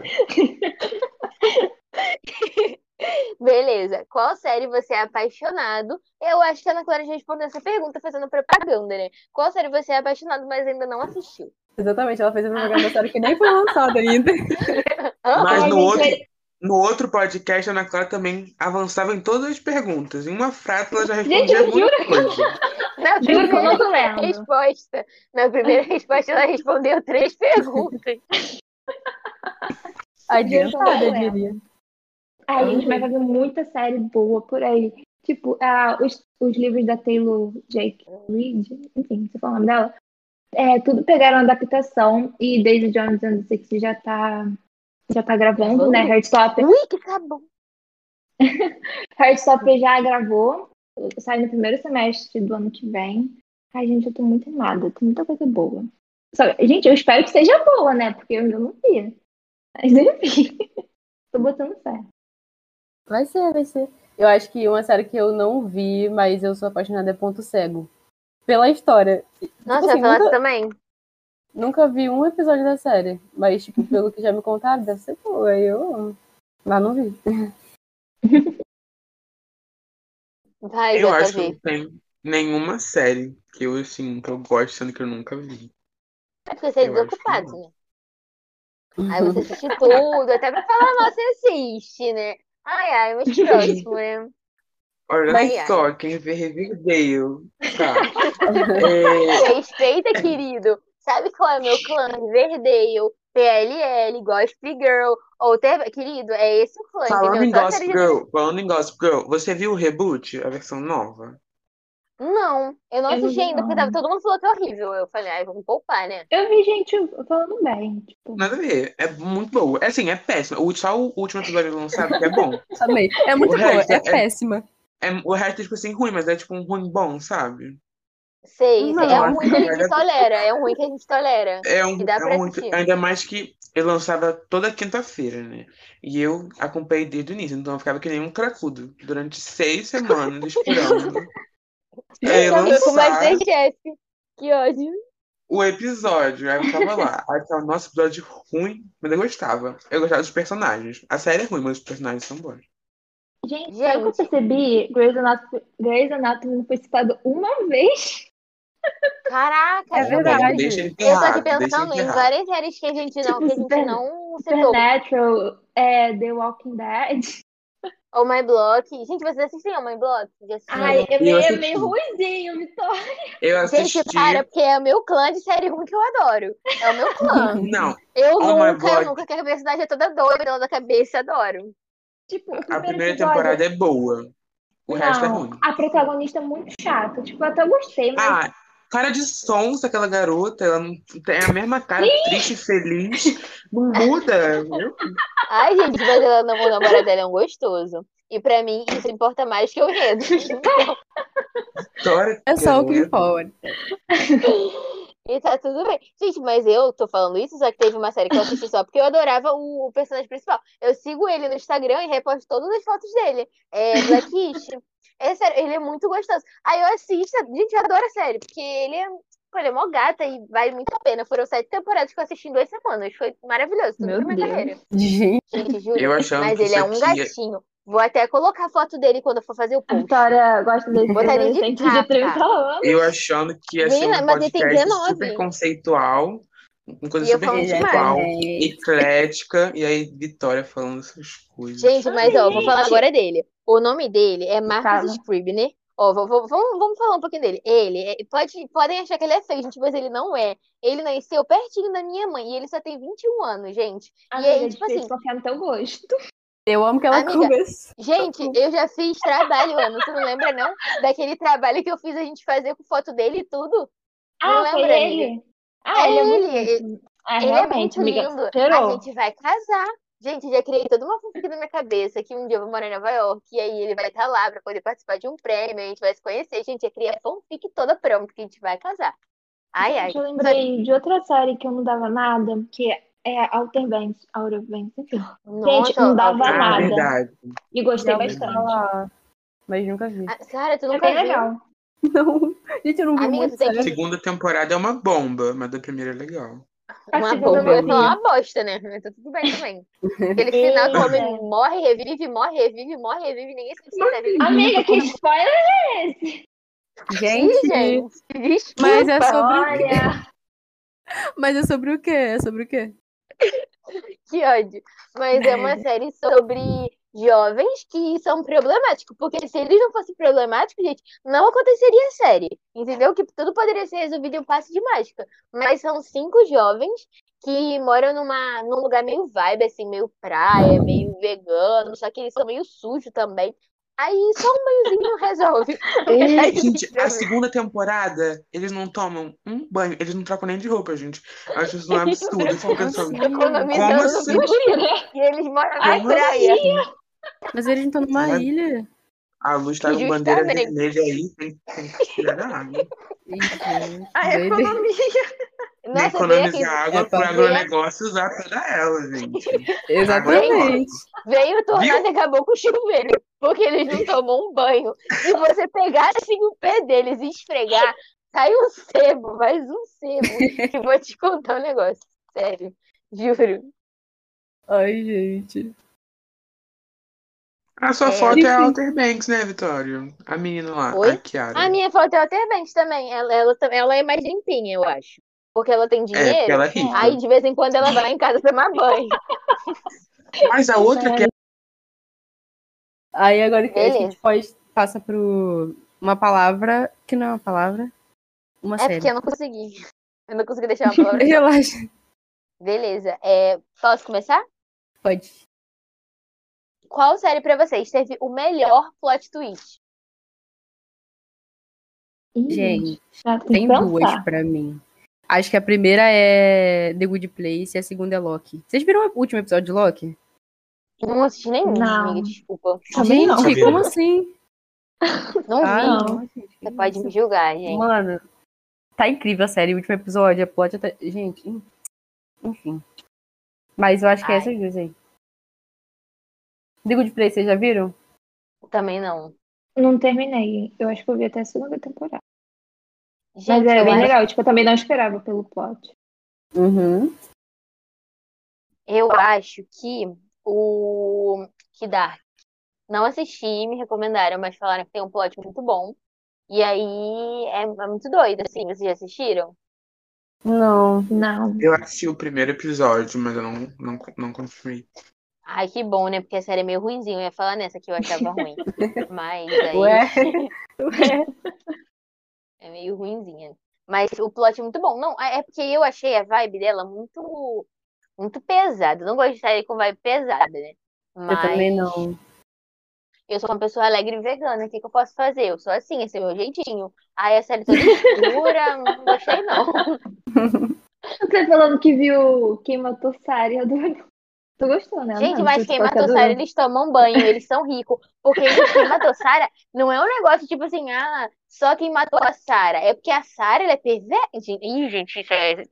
Beleza. Qual série você é apaixonado? Eu acho que a Ana Clara já respondeu essa pergunta fazendo propaganda, né? Qual série você é apaixonado, mas ainda não assistiu? Exatamente, ela fez a propaganda da série que nem foi lançada ainda. [laughs] Mas no outro, no outro podcast, a Ana Clara também avançava em todas as perguntas. Em uma frase, ela já Gente, respondia eu muita coisa. Na Juro que eu não primeira tô lendo. resposta, na primeira resposta, ela respondeu três perguntas. [laughs] Adiantada, eu Juro diria. Ai, gente, mas vai vir muita série boa por aí. Tipo, ah, os, os livros da Taylor Jake Reid, enfim, você fala o nome dela. É, tudo pegaram adaptação e Daisy Jones and the Six já tá, já tá gravando, né? Heartstopper. Ui, que sabão! [laughs] Heartstopper já gravou, sai no primeiro semestre do ano que vem. Ai, gente, eu tô muito animada, tem muita coisa boa. Só, gente, eu espero que seja boa, né? Porque eu ainda não vi. Mas enfim, [laughs] tô botando fé. Vai ser, vai ser. Eu acho que uma série que eu não vi, mas eu sou apaixonada é Ponto Cego. Pela história. Nossa, assim, eu também. Nunca vi um episódio da série, mas, tipo, pelo que já me contaram, deve ser boa. Eu amo. Mas não vi. [laughs] Vai, Eu acho que não tem nenhuma série que eu, assim, que eu gosto, sendo que eu nunca vi. É porque você é Eu desocupado, né? Aí você assiste [laughs] tudo, até pra falar mal você assiste, né? Ai, ai, mas próximo, né? Olha Ai, ai. só, quem vê Riverdale. Tá. [laughs] É, Respeita, querido. Sabe qual é meu clã? Riverdale, PLL, Gossip Girl, ou TV... Querido, é esse o clã, falando em Gossip de- Girl, falando em Gossip Girl, você viu o reboot, a versão nova? Não, eu não Eu assisti ainda, porque não. tava, todo mundo falou que é horrível. Eu falei, ai, vamos poupar, né? Eu vi gente falando bem. Tipo, Nada a ver, é muito boa. É assim, é péssima. O, só o último episódio lançado que é bom. [laughs] Amei. É muito O boa, resto é é- péssima. É, o resto é tipo assim, ruim, mas é tipo um ruim bom, sabe? Sei, Não, sei. É um ruim que a gente tolera. É um ruim que a gente tolera. É um, dá é pra um assistir. ainda mais que ele lançava toda quinta-feira, né? E eu acompanhei desde o início, então eu ficava que nem um cracudo durante seis semanas esperando [laughs] é, Eu lançar Masterchef. Que ódio. o episódio. Aí eu ficava lá. Aí eu ficava, nossa, episódio ruim, mas eu gostava. Eu gostava dos personagens. A série é ruim, mas os personagens são bons. gente, sabe o que eu Gente. percebi? Grey's Anatomy, Grey's Anatomy não foi citado uma vez. Caraca, É verdade. Deixa ele Eu tô aqui pensando em várias séries que a gente não, Tipo, que a gente Super- não citou. Supernatural, é, The Walking Dead. Oh My Block. Gente, vocês assistem Oh My Block? Ai, é Eu meio, assisti. meio ruimzinho, Vitória. Eu assisti. Gente, para, porque é o meu clã de série ruim que eu adoro. É o meu [laughs] clã. Não, Eu Oh nunca, eu nunca, que a cabeça é toda doida da cabeça, adoro. Tipo, a primeira episódio- temporada é boa. O resto é Não, ruim. a protagonista é muito chata. Tipo, eu até gostei, mas Ah, cara de sonsa aquela garota, ela não tem a mesma cara triste e feliz. Não muda. viu? Ai, gente, mas ela, o namorado dela é um gostoso. E pra mim, isso importa mais que o enredo. Então, É só o que importa. E tá tudo bem. Gente, mas eu tô falando isso, só que teve uma série que eu assisti só porque eu adorava o, o personagem principal. Eu sigo ele no Instagram e reposto todas as fotos dele. É Blackish. É sério, ele é muito gostoso. Aí eu assisto, gente, eu adoro a série, porque ele é, pô, ele é mó gata e vale muito a pena. Foram sete temporadas que eu assisti em duas semanas. Foi maravilhoso, tudo Meu pra minha Deus. carreira. Gente, Gente, juro. Eu achando Mas que ele é um aqui é- gatinho. Vou até colocar a foto dele quando eu for fazer o a post. Vitória gosta desse Botaria de de 30 anos. Eu achando que ia ser um ele podcast 19. super conceitual, uma coisa E super conceitual, demais. eclética, e aí Vitória falando essas coisas. Gente, mas ó, vou falar agora dele. O nome dele é Marcus Fala. Scribner. Ó, vou- vou- vamos, vamos falar um pouquinho dele. Ele, é- pode, podem achar que ele é feio, gente, mas ele não é. Ele nasceu pertinho da minha mãe e ele só tem 21 anos, gente. E Amiga, aí, é tipo assim, confiar no teu gosto. Eu amo que ela Amiga, começou. Gente, eu já fiz trabalho, Ana. Tu não lembra, não? Daquele trabalho que eu fiz a gente fazer com foto dele e tudo? Não Ah, foi lembra, ele? amiga? Ah, É ele é muito ele. Ah, Ele é realmente, muito amiga. lindo. A gente vai casar. Gente, já criei toda uma fanfic na minha cabeça que um dia eu vou morar em Nova York e aí ele vai estar lá pra poder participar de um prêmio, a gente vai se conhecer. Gente, já criei a fanfic toda pronta que a gente vai casar. Ai, ai. Eu lembrei de outra série que eu não dava nada, que é Outer Banks. Outer Banks, enfim. Gente, não dava Ah, nada. verdade. E gostei bastante. falar, mas nunca vi. Ah, Cara, tu É nunca bem viu? legal. Não. [laughs] Gente, eu não vi Amiga, muito tu tem que- A segunda temporada é uma bomba, mas a primeira é legal. A Uma bomba, eu ia eu falar vi. uma bosta, né? Mas tá tudo bem também. Aquele final Eita. como morre, revive, morre, revive, morre, revive, ninguém se vivo. Amiga, que spoiler é esse? Gente, Ih, gente, desculpa. mas é sobre o quê? Mas é sobre o quê? É sobre o quê? [laughs] Que ódio. Mas é uma série sobre jovens que são problemáticos. Porque se eles não fossem problemáticos, gente, não aconteceria a série. Entendeu? Que tudo poderia ser resolvido em um passe de mágica. Mas são cinco jovens que moram numa, num lugar meio vibe, assim, meio praia, meio vegano, só que eles são meio sujos também. Aí só um banhozinho resolve. [laughs] Gente, a segunda temporada, eles não tomam um banho, eles não trocam nem de roupa, gente. Eu acho isso um absurdo. Eu fico pensando, economizando Como no assim? [laughs] E eles moram na praia. Mas eles não estão numa Mas- ilha. a luz tá com bandeira vermelha aí, tem, tem que tirar da água. A economia. Nossa, veio economizar aqui, água É pro pra- agronegócio usar toda ela, gente. [laughs] Exatamente. veio o tornado e acabou com o chuveiro. Porque eles não tomam um banho. Se você pegar assim o pé deles e esfregar, sai um sebo, mais um sebo. Que vou te contar um negócio. Sério. Juro. Ai, gente. A sua É. foto é a Outer Banks, né, Vitória? A menina lá, Oi? a Kiara. A minha foto é Walter Banks também. Ela, ela, ela é mais limpinha, eu acho. Porque ela tem É, dinheiro. porque ela é rica. Aí de vez em quando ela vai lá em casa tomar banho. [laughs] Mas a outra que é Aí agora que a Beleza. gente pode passa pro uma palavra que não é uma palavra, uma É série. porque eu não consegui. Eu não consegui deixar uma palavra. [laughs] Relaxa. Beleza. É, posso começar? Pode. Qual série pra vocês teve o melhor plot twist? Gente, tem tem que duas pensar. pra mim. Acho que a primeira é The Good Place e a segunda é Loki. Vocês viram o último episódio de Loki? Não assisti nenhum, Não. amiga, desculpa. Também não. gente, como assim? Não Ah, vi. não. não, Você pode me julgar, gente. Mano, tá incrível a série. O último episódio, a plot até. Gente, en- enfim. Mas eu acho que é Ai. essas duas aí. The Good Place, vocês já viram? Também não. Não terminei. Eu acho que eu vi até a segunda temporada. Mas Gente, é eu bem acho, legal. Tipo, eu também não esperava pelo plot. Uhum. eu acho que o que Dark. Não assisti, me recomendaram, mas falaram que tem um plot muito bom. E aí é, é muito doido, assim. Vocês já assistiram? Não. Não. Eu assisti o primeiro episódio, mas eu não, não, não continuei. Ai, que bom, né? Porque a série é meio ruinzinha. Eu ia falar nessa que eu achava ruim. [laughs] Mas aí. Ué? [laughs] É meio ruinzinha. Mas o plot é muito bom. Não, é porque eu achei a vibe dela muito, muito pesada. Eu não gosto de série com vibe pesada, né? Eu Mas também não. eu sou uma pessoa alegre e vegana. O que, que eu posso fazer? Eu sou assim, esse é o meu jeitinho. Aí a série toda escura, [laughs] não gostei não. [laughs] Você falando que viu quem matou Sari, eu adoro. Tu gostou, né? Gente, Não, mas quem matou. Sarah, eles tomam banho, eles são ricos. Porque quem matou Sarah não é um negócio tipo assim, ah, só quem matou a Sarah. É porque a Sarah, ela é perversa. Ih, gente, isso é...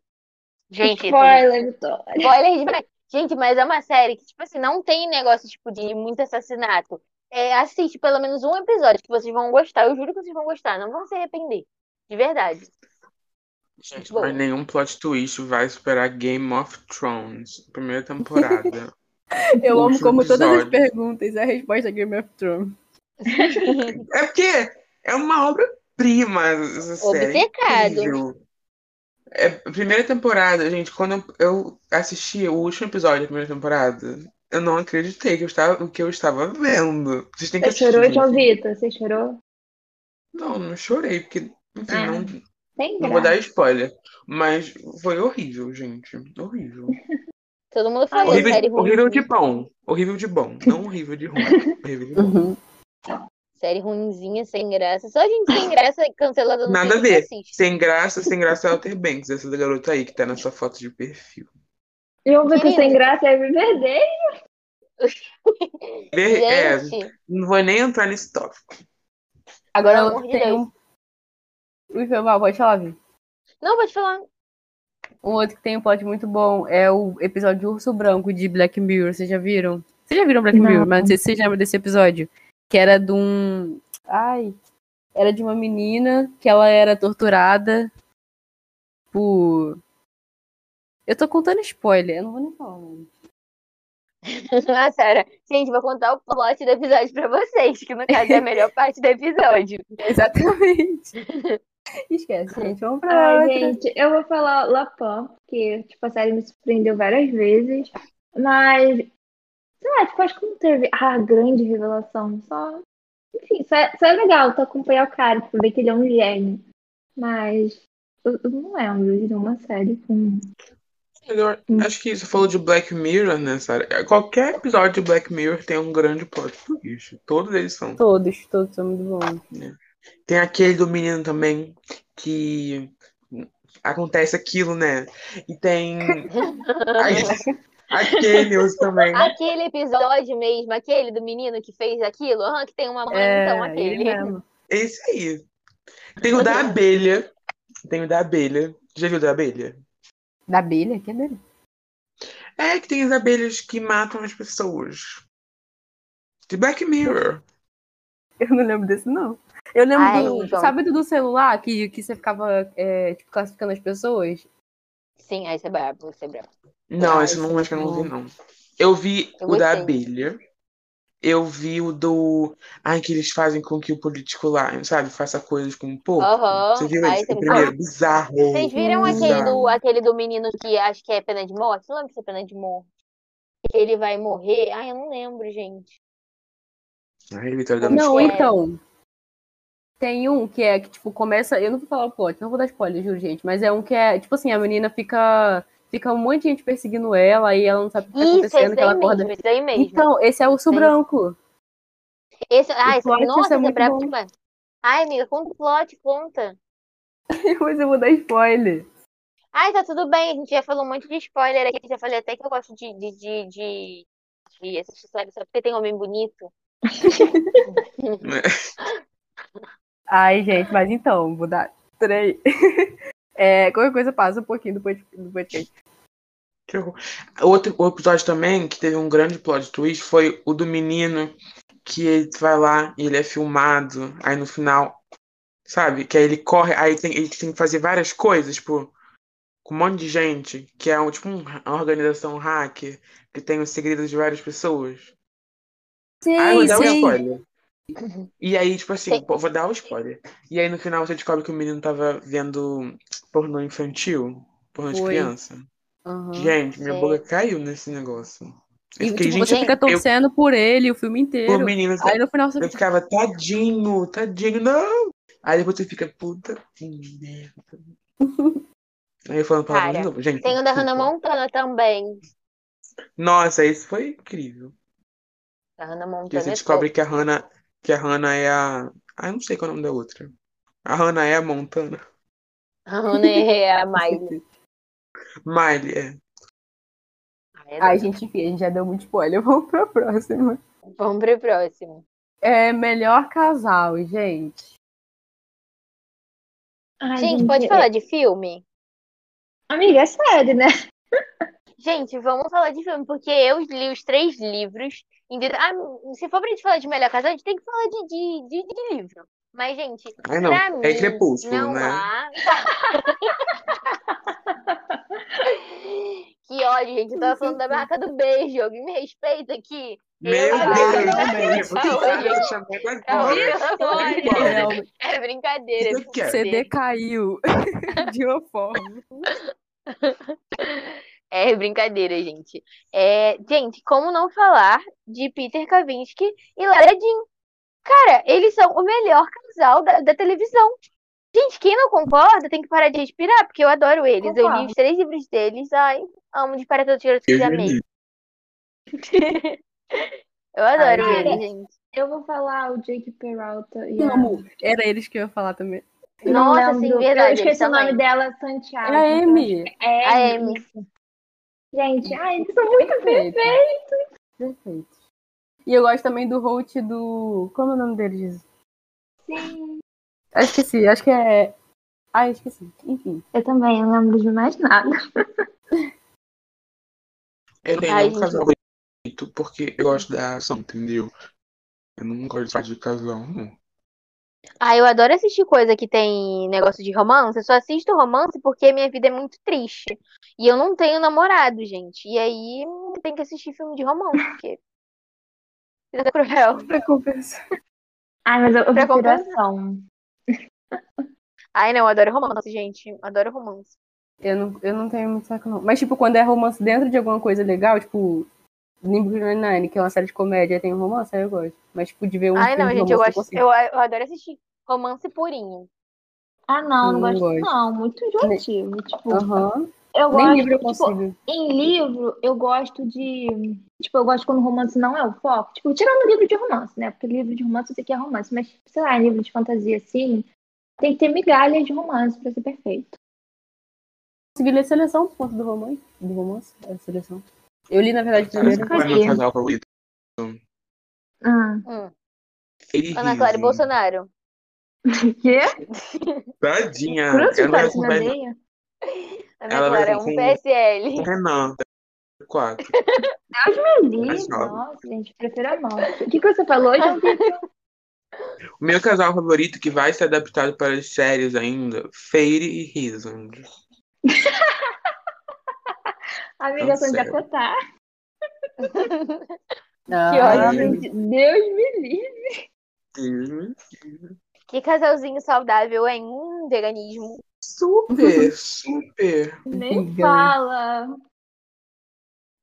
Gente, isso é Spoiler, Vitória. spoiler demais. Gente, mas é uma série que, tipo assim, não tem negócio, tipo, de muito assassinato. É, assiste pelo menos um episódio que vocês vão gostar. Eu juro que vocês vão gostar, não vão se arrepender. De verdade. Gente, Boa. mas nenhum plot twist vai superar Game of Thrones, primeira temporada. [laughs] Eu amo como todas as episódio. perguntas, a resposta é Game of Thrones. [laughs] É porque é uma obra-prima é Obcecado. É, primeira temporada, gente, quando eu, assisti o último episódio da primeira temporada, eu não acreditei que eu estava, o que eu estava vendo. Vocês têm que Você assistir. chorou. João Vitor? Você chorou? Não, não chorei, porque, enfim, Ah, não, Tem não vou dar spoiler. Mas foi horrível, gente. Horrível. [laughs] Todo mundo falou, Horrível, série de, horrível ruim. de bom. Horrível de bom. Não horrível de ruim. [laughs] Horrível de bom. Uhum. Série ruimzinha, sem graça. Só gente sem graça cancelada no Nada a ver. que. Sem graça, sem graça é Outer Banks, essa da garota aí que tá na sua foto de perfil. João Vitor Querido. sem graça é Riverdale. Ver- É, não vou nem entrar nesse tópico. Agora que de tem um. Ui, foi mal, pode falar, Vi. não, pode falar. Um outro que tem um plot muito bom é o episódio de Urso Branco de Black Mirror. Vocês já viram? Vocês já viram Black Não. Mirror? Mas não sei se vocês lembram desse episódio. Que era de um. Ai. Era de uma menina que ela era torturada por. Eu tô contando spoiler, eu não vou nem falar. Não. [laughs] Ah. Gente, vou contar o plot do episódio pra vocês, que no caso é a melhor [laughs] parte do episódio. Exatamente. [laughs] Esquece, gente. Vamos pra Ai, outra. gente, eu vou falar Lapã, porque tipo, a série me surpreendeu várias vezes. Mas, sei lá, tipo, acho que não teve a grande revelação. Só. Enfim, só é, só é legal tu acompanhar o cara, tipo, ver que ele é um gênio. Mas eu, eu não lembro de nenhuma série com. Melhor, acho que você falou de Black Mirror, né, Sarah? Qualquer episódio de Black Mirror tem um grande plot twist. Todos eles são. Todos, todos são muito bons. Tem aquele do menino também que acontece aquilo, né? E tem [laughs] aí- aquele outro também. Aquele episódio mesmo, aquele do menino que fez aquilo, aham, que tem uma mãe, É, então ele aquele. mesmo. Esse aí. Tem o da abelha. Tem o da abelha. Já viu o da abelha? Da abelha? Que é dele? É que tem as abelhas que matam as pessoas. De Black Mirror. Eu não lembro desse, não. Eu lembro Ai, do. João. Sabe do do celular que, que você ficava é, tipo, classificando as pessoas? Sim, aí você é brabo, você é brabo. Não, Ah, esse não acho que eu não vi, não. Eu vi Eu o da abelha. Eu vi o do. Ai, que eles fazem com que o político lá, sabe, faça coisas com o povo. Aham. Você viu Ai, esse? é O primeiro? Bizarro. Vocês viram aquele Bizarro. do, aquele do menino que acho que é pena de morte? Não lembro se é pena de morte. Que ele vai morrer. Ai, eu não lembro, gente. Ai, Vitor, dando Não, é? então. Tem um que é que, tipo, começa. Eu não vou falar o plot, não vou dar spoiler, juro, gente. Mas é um que é, tipo assim, a menina fica. Fica um monte de gente perseguindo ela e ela não sabe o que tá Isso, acontecendo, que ela aí acorda. mesmo, esse aí mesmo. Então, esse é o urso branco. Esse, ah, esse, plot, nossa, esse é é muito brabo bom. Ai, amiga, conta o plot, conta. [laughs] Mas eu vou dar spoiler. Ai, tá tudo bem, a gente já falou um monte de spoiler aqui. Já falei até que eu gosto de, de, de, de, de assistir série só porque tem homem bonito. [laughs] [laughs] Ai, gente, mas então, vou dar três. [laughs] É, qualquer coisa passa um pouquinho do pod- do podcast. Que horror. Outro episódio também que teve um grande plot twist foi o do menino que ele vai lá e ele é filmado, aí no final, sabe? Que aí ele corre, aí tem, ele tem que fazer várias coisas, tipo, com um monte de gente, que é um, tipo um- uma organização hacker, que tem os segredos de várias pessoas. Sim, um sim. E aí, tipo assim, Sim. vou dar o spoiler. E aí no final você descobre que o menino tava vendo pornô infantil, pornô de criança. Aham. Gente, minha Sim. boca caiu nesse negócio. Eu E, fiquei, tipo, gente, você fica eu, torcendo por ele o filme inteiro. menino, Aí no final você eu ficava, tadinho, tadinho, não! Aí depois você fica, puta que merda. [laughs] Aí eu falando palavra de Cara, novo. Gente, Tem o da Hannah. Montana também. Nossa, isso foi incrível. A Hannah Que Montana você é descobre top. que a Hannah, que a Hannah é a. Ah, eu não sei qual é o nome da outra. A Hannah é a Montana. A Hannah é a Miley. [laughs] Miley, é. Ai, é gente, enfim, a gente já deu muito spoiler. [laughs] Vamos pra próxima. Vamos pro próximo. É melhor casal, gente. Ai, Gente, pode falar de filme? Amiga, é sério, né? [laughs] Gente, vamos falar de filme, porque eu li os três livros. Entendeu? Ah, se for pra gente falar de melhor casal, a gente tem que falar de, de, de, de livro. Mas, gente, Ai, não. pra É mim, Crepúsculo, não né? há. [laughs] Que ódio, gente. Eu tava falando da barraca do beijo. Alguém me respeita aqui. Meu Eu- Deus! É agora? brincadeira. É é Você quer? CD brincadeira. caiu [laughs] de uma forma. [laughs] É [laughs] brincadeira, gente. É, gente, como não falar de Peter Kavinsky e Lara Jean? Cara, eles são o melhor casal da, da televisão. Gente, quem não concorda tem que parar de respirar, porque eu adoro eles. Eu li os três livros deles. Ai, amo de para todos os garotos que Eu já já amei. [laughs] Eu adoro Ai, eles, gente. Eu vou falar o Jake Peralta e a... Era eles que eu ia falar também. Nossa, sim, verdade, Eu esqueci o nome dela, Santiago. É a Amy. É A a Amy. Gente, ai, eles são muito Perfeito. perfeitos. Perfeito. E eu gosto também do host do. Como é o nome dele, Jesus? Sim. Ah, esqueci. Acho que é. Ah, esqueci. Enfim. Eu também, não lembro de mais nada. Helena Ai, é um casal bonito porque eu gosto da ação, entendeu? Eu não gosto de casal, não. Ah, eu adoro assistir coisa que tem negócio de romance. Eu só assisto romance porque minha vida é muito triste. E eu não tenho namorado, gente. E aí tenho que assistir filme de romance, [laughs] porque. Vida cruel. Pra compensar. Ai, mas eu, eu. Ai, não, eu adoro romance, gente. Adoro romance. Eu não, eu não tenho muito saco, não. Mas, tipo, quando é romance dentro de alguma coisa legal, tipo. Nimbo Nine, que é uma série de comédia tem um romance, aí eu gosto. Mas, tipo, de ver um Ai, não, gente, eu gosto. Eu, eu adoro assistir romance purinho. Ah, não, não Não gosto gosto. não. Muito enjoativo. Tipo, Aham. eu Nem gosto, livro eu tipo, consigo. em livro, eu gosto de. Tipo, eu gosto quando o romance não é o foco. Tipo, tirando livro de romance, né? Porque livro de romance eu sei que é romance. Mas, sei lá, livro de fantasia assim, tem que ter migalhas de romance pra ser perfeito. Consegui ler seleção por conta do romance. Do romance, é seleção. Eu li, na verdade, primeiro. qual é meu casal favorito? Ah. Hum. Ele Ana Clara e. Bolsonaro. [laughs] Quê? Tadinha. Ela com odeia. Ana Clara é um PSL. Renan. Quatro. Me livre. Nossa, gente, prefiro a morte. O que, que você falou, João? [laughs] O meu casal favorito que vai ser adaptado para as séries ainda, Fairy e Rizand. [laughs] Amiga, sério. Acotar. Ah, Que ódio. Gente, Deus me livre. Que casalzinho saudável, hein? Hum, veganismo. Super, super. Nem fala.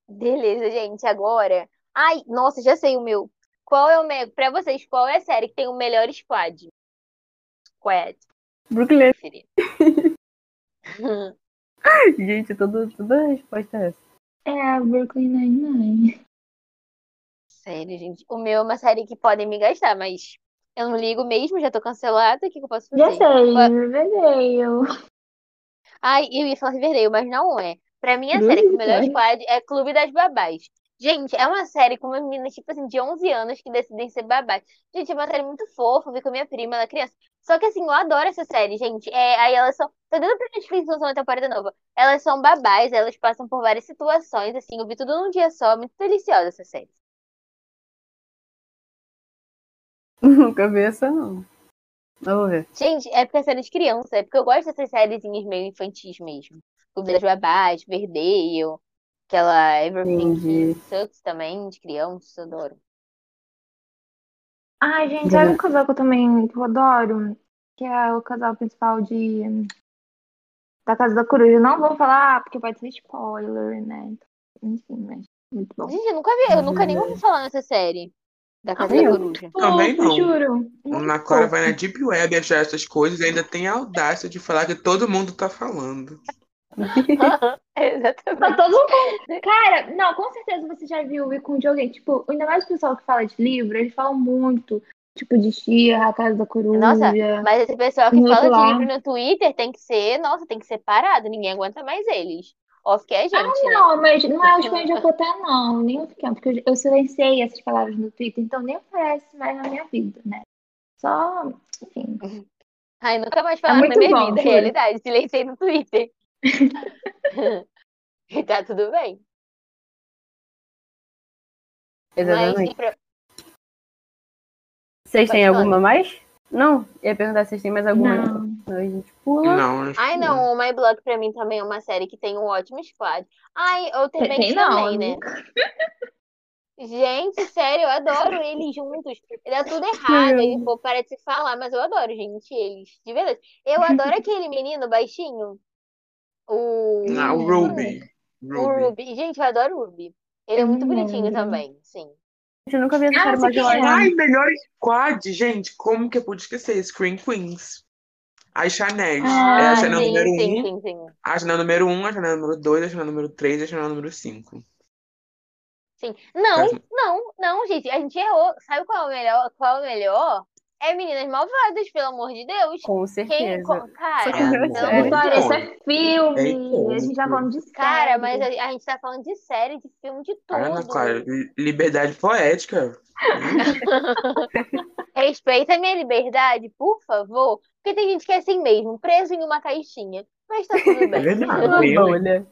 Beleza, gente. Agora. Ai, nossa, já sei o meu. Qual é o meu. Pra vocês, qual é a série que tem o melhor squad? Squad. Brooklyn. [laughs] [laughs] Gente, toda, toda a resposta é essa. É a Brooklyn Nine-Nine. Sério, gente. O meu é uma série que podem me gastar, mas eu não ligo mesmo, já tô cancelada. O que, que eu posso Já fazer? sei, Ué. Riverdale. Ai, eu ia falar Riverdale, mas não é. Pra mim, a série com o melhor squad é Clube das Babás. Gente, é uma série com umas meninas, tipo assim, de 11 anos que decidem ser babás. Gente, é uma série muito fofa, vi com a minha prima, ela é criança. Só que assim, eu adoro essa série, gente. É, aí elas são. Tá dando pra Netflix lançar uma temporada nova. Elas são babás, elas passam por várias situações, assim. Eu vi tudo num dia só. Muito deliciosa essa série. [laughs] Nunca vi essa, não. Vou ver. Gente, é porque é série de criança. É porque eu gosto dessas sériezinhas meio infantis mesmo. Clube das Babás, Verdale, aquela Everything Entendi. Sucks também, de criança, adoro. Ai, gente, sabe um casal que eu também que eu adoro? Que é o casal principal de da Casa da Coruja. Não vou falar porque pode ser spoiler, né? Enfim, mas muito bom. Gente, eu nunca vi, eu nunca nem ouvi falar nessa série. Da Casa da eu? Coruja. Também não. juro. Na Clara vai na Deep Web achar essas coisas e ainda tem a audácia de falar que todo mundo tá falando. [laughs] Exatamente. Todo mundo. Cara, não, com certeza você já viu e com de alguém. Tipo, ainda mais o pessoal que fala de livro, eles falam muito, tipo, de Xirra, a Casa da Coruja. Nossa, mas esse pessoal que fala de lá. livro no Twitter tem que ser, nossa, tem que ser parado, ninguém aguenta mais eles. Off que é a gente, né? Não, mas não é os fãs de Acotar, não. Nem o pequeno, porque eu, silenciei essas palavras no Twitter, então nem aparece mais na minha vida, né? Só, enfim. Ai, nunca mais falaram na muito minha bom, vida, juro. realidade. Silenciei no Twitter. E [laughs] tá tudo bem. Mas Exatamente. pra- Vocês têm alguma mais? Não? Ia perguntar se vocês têm mais alguma. Não. Então a gente pula. Não, Ai, não, o My Block pra mim também é uma série que tem um ótimo squad. Ai, o Tem, Termente tem não, também, né? amiga. Gente, sério, eu adoro eles juntos. Dá tudo errado, aí vou parar de se falar, mas eu adoro, gente, eles. De verdade. Eu adoro [laughs] aquele menino baixinho. O. Não, o Ruby. O Ruby. Ruby. Gente, eu adoro o Ruby. Ele é muito não bonitinho também, sim. Eu nunca vi essa Ah, acho. é. Ai, melhor squad, gente. Como que eu pude esquecer? Screen Queens. As Chanel. Ah, é a Ah, Chanel sim, número sim, 1, sim, sim. a Chanel número 1, a Chanel número 2, a Chanel número 3 e a Chanel número 5. Sim. Não, Mas- não, não, gente. A gente errou. Sabe qual é o melhor? Qual é o melhor? É Meninas Malvadas, pelo amor de Deus. Com Quem, certeza. co- cara, não é pelo série. amor de Vitória, Deus. isso é filme. É a gente tá falando de série. Cara, mas a, a gente tá falando de série, de filme, de Ana tudo. Clara, li- liberdade poética. [laughs] Respeita a minha liberdade, por favor. Porque tem gente que é assim mesmo, preso em uma caixinha. Mas tá tudo [laughs] É bem. verdade. Uma eu, hein? bolha.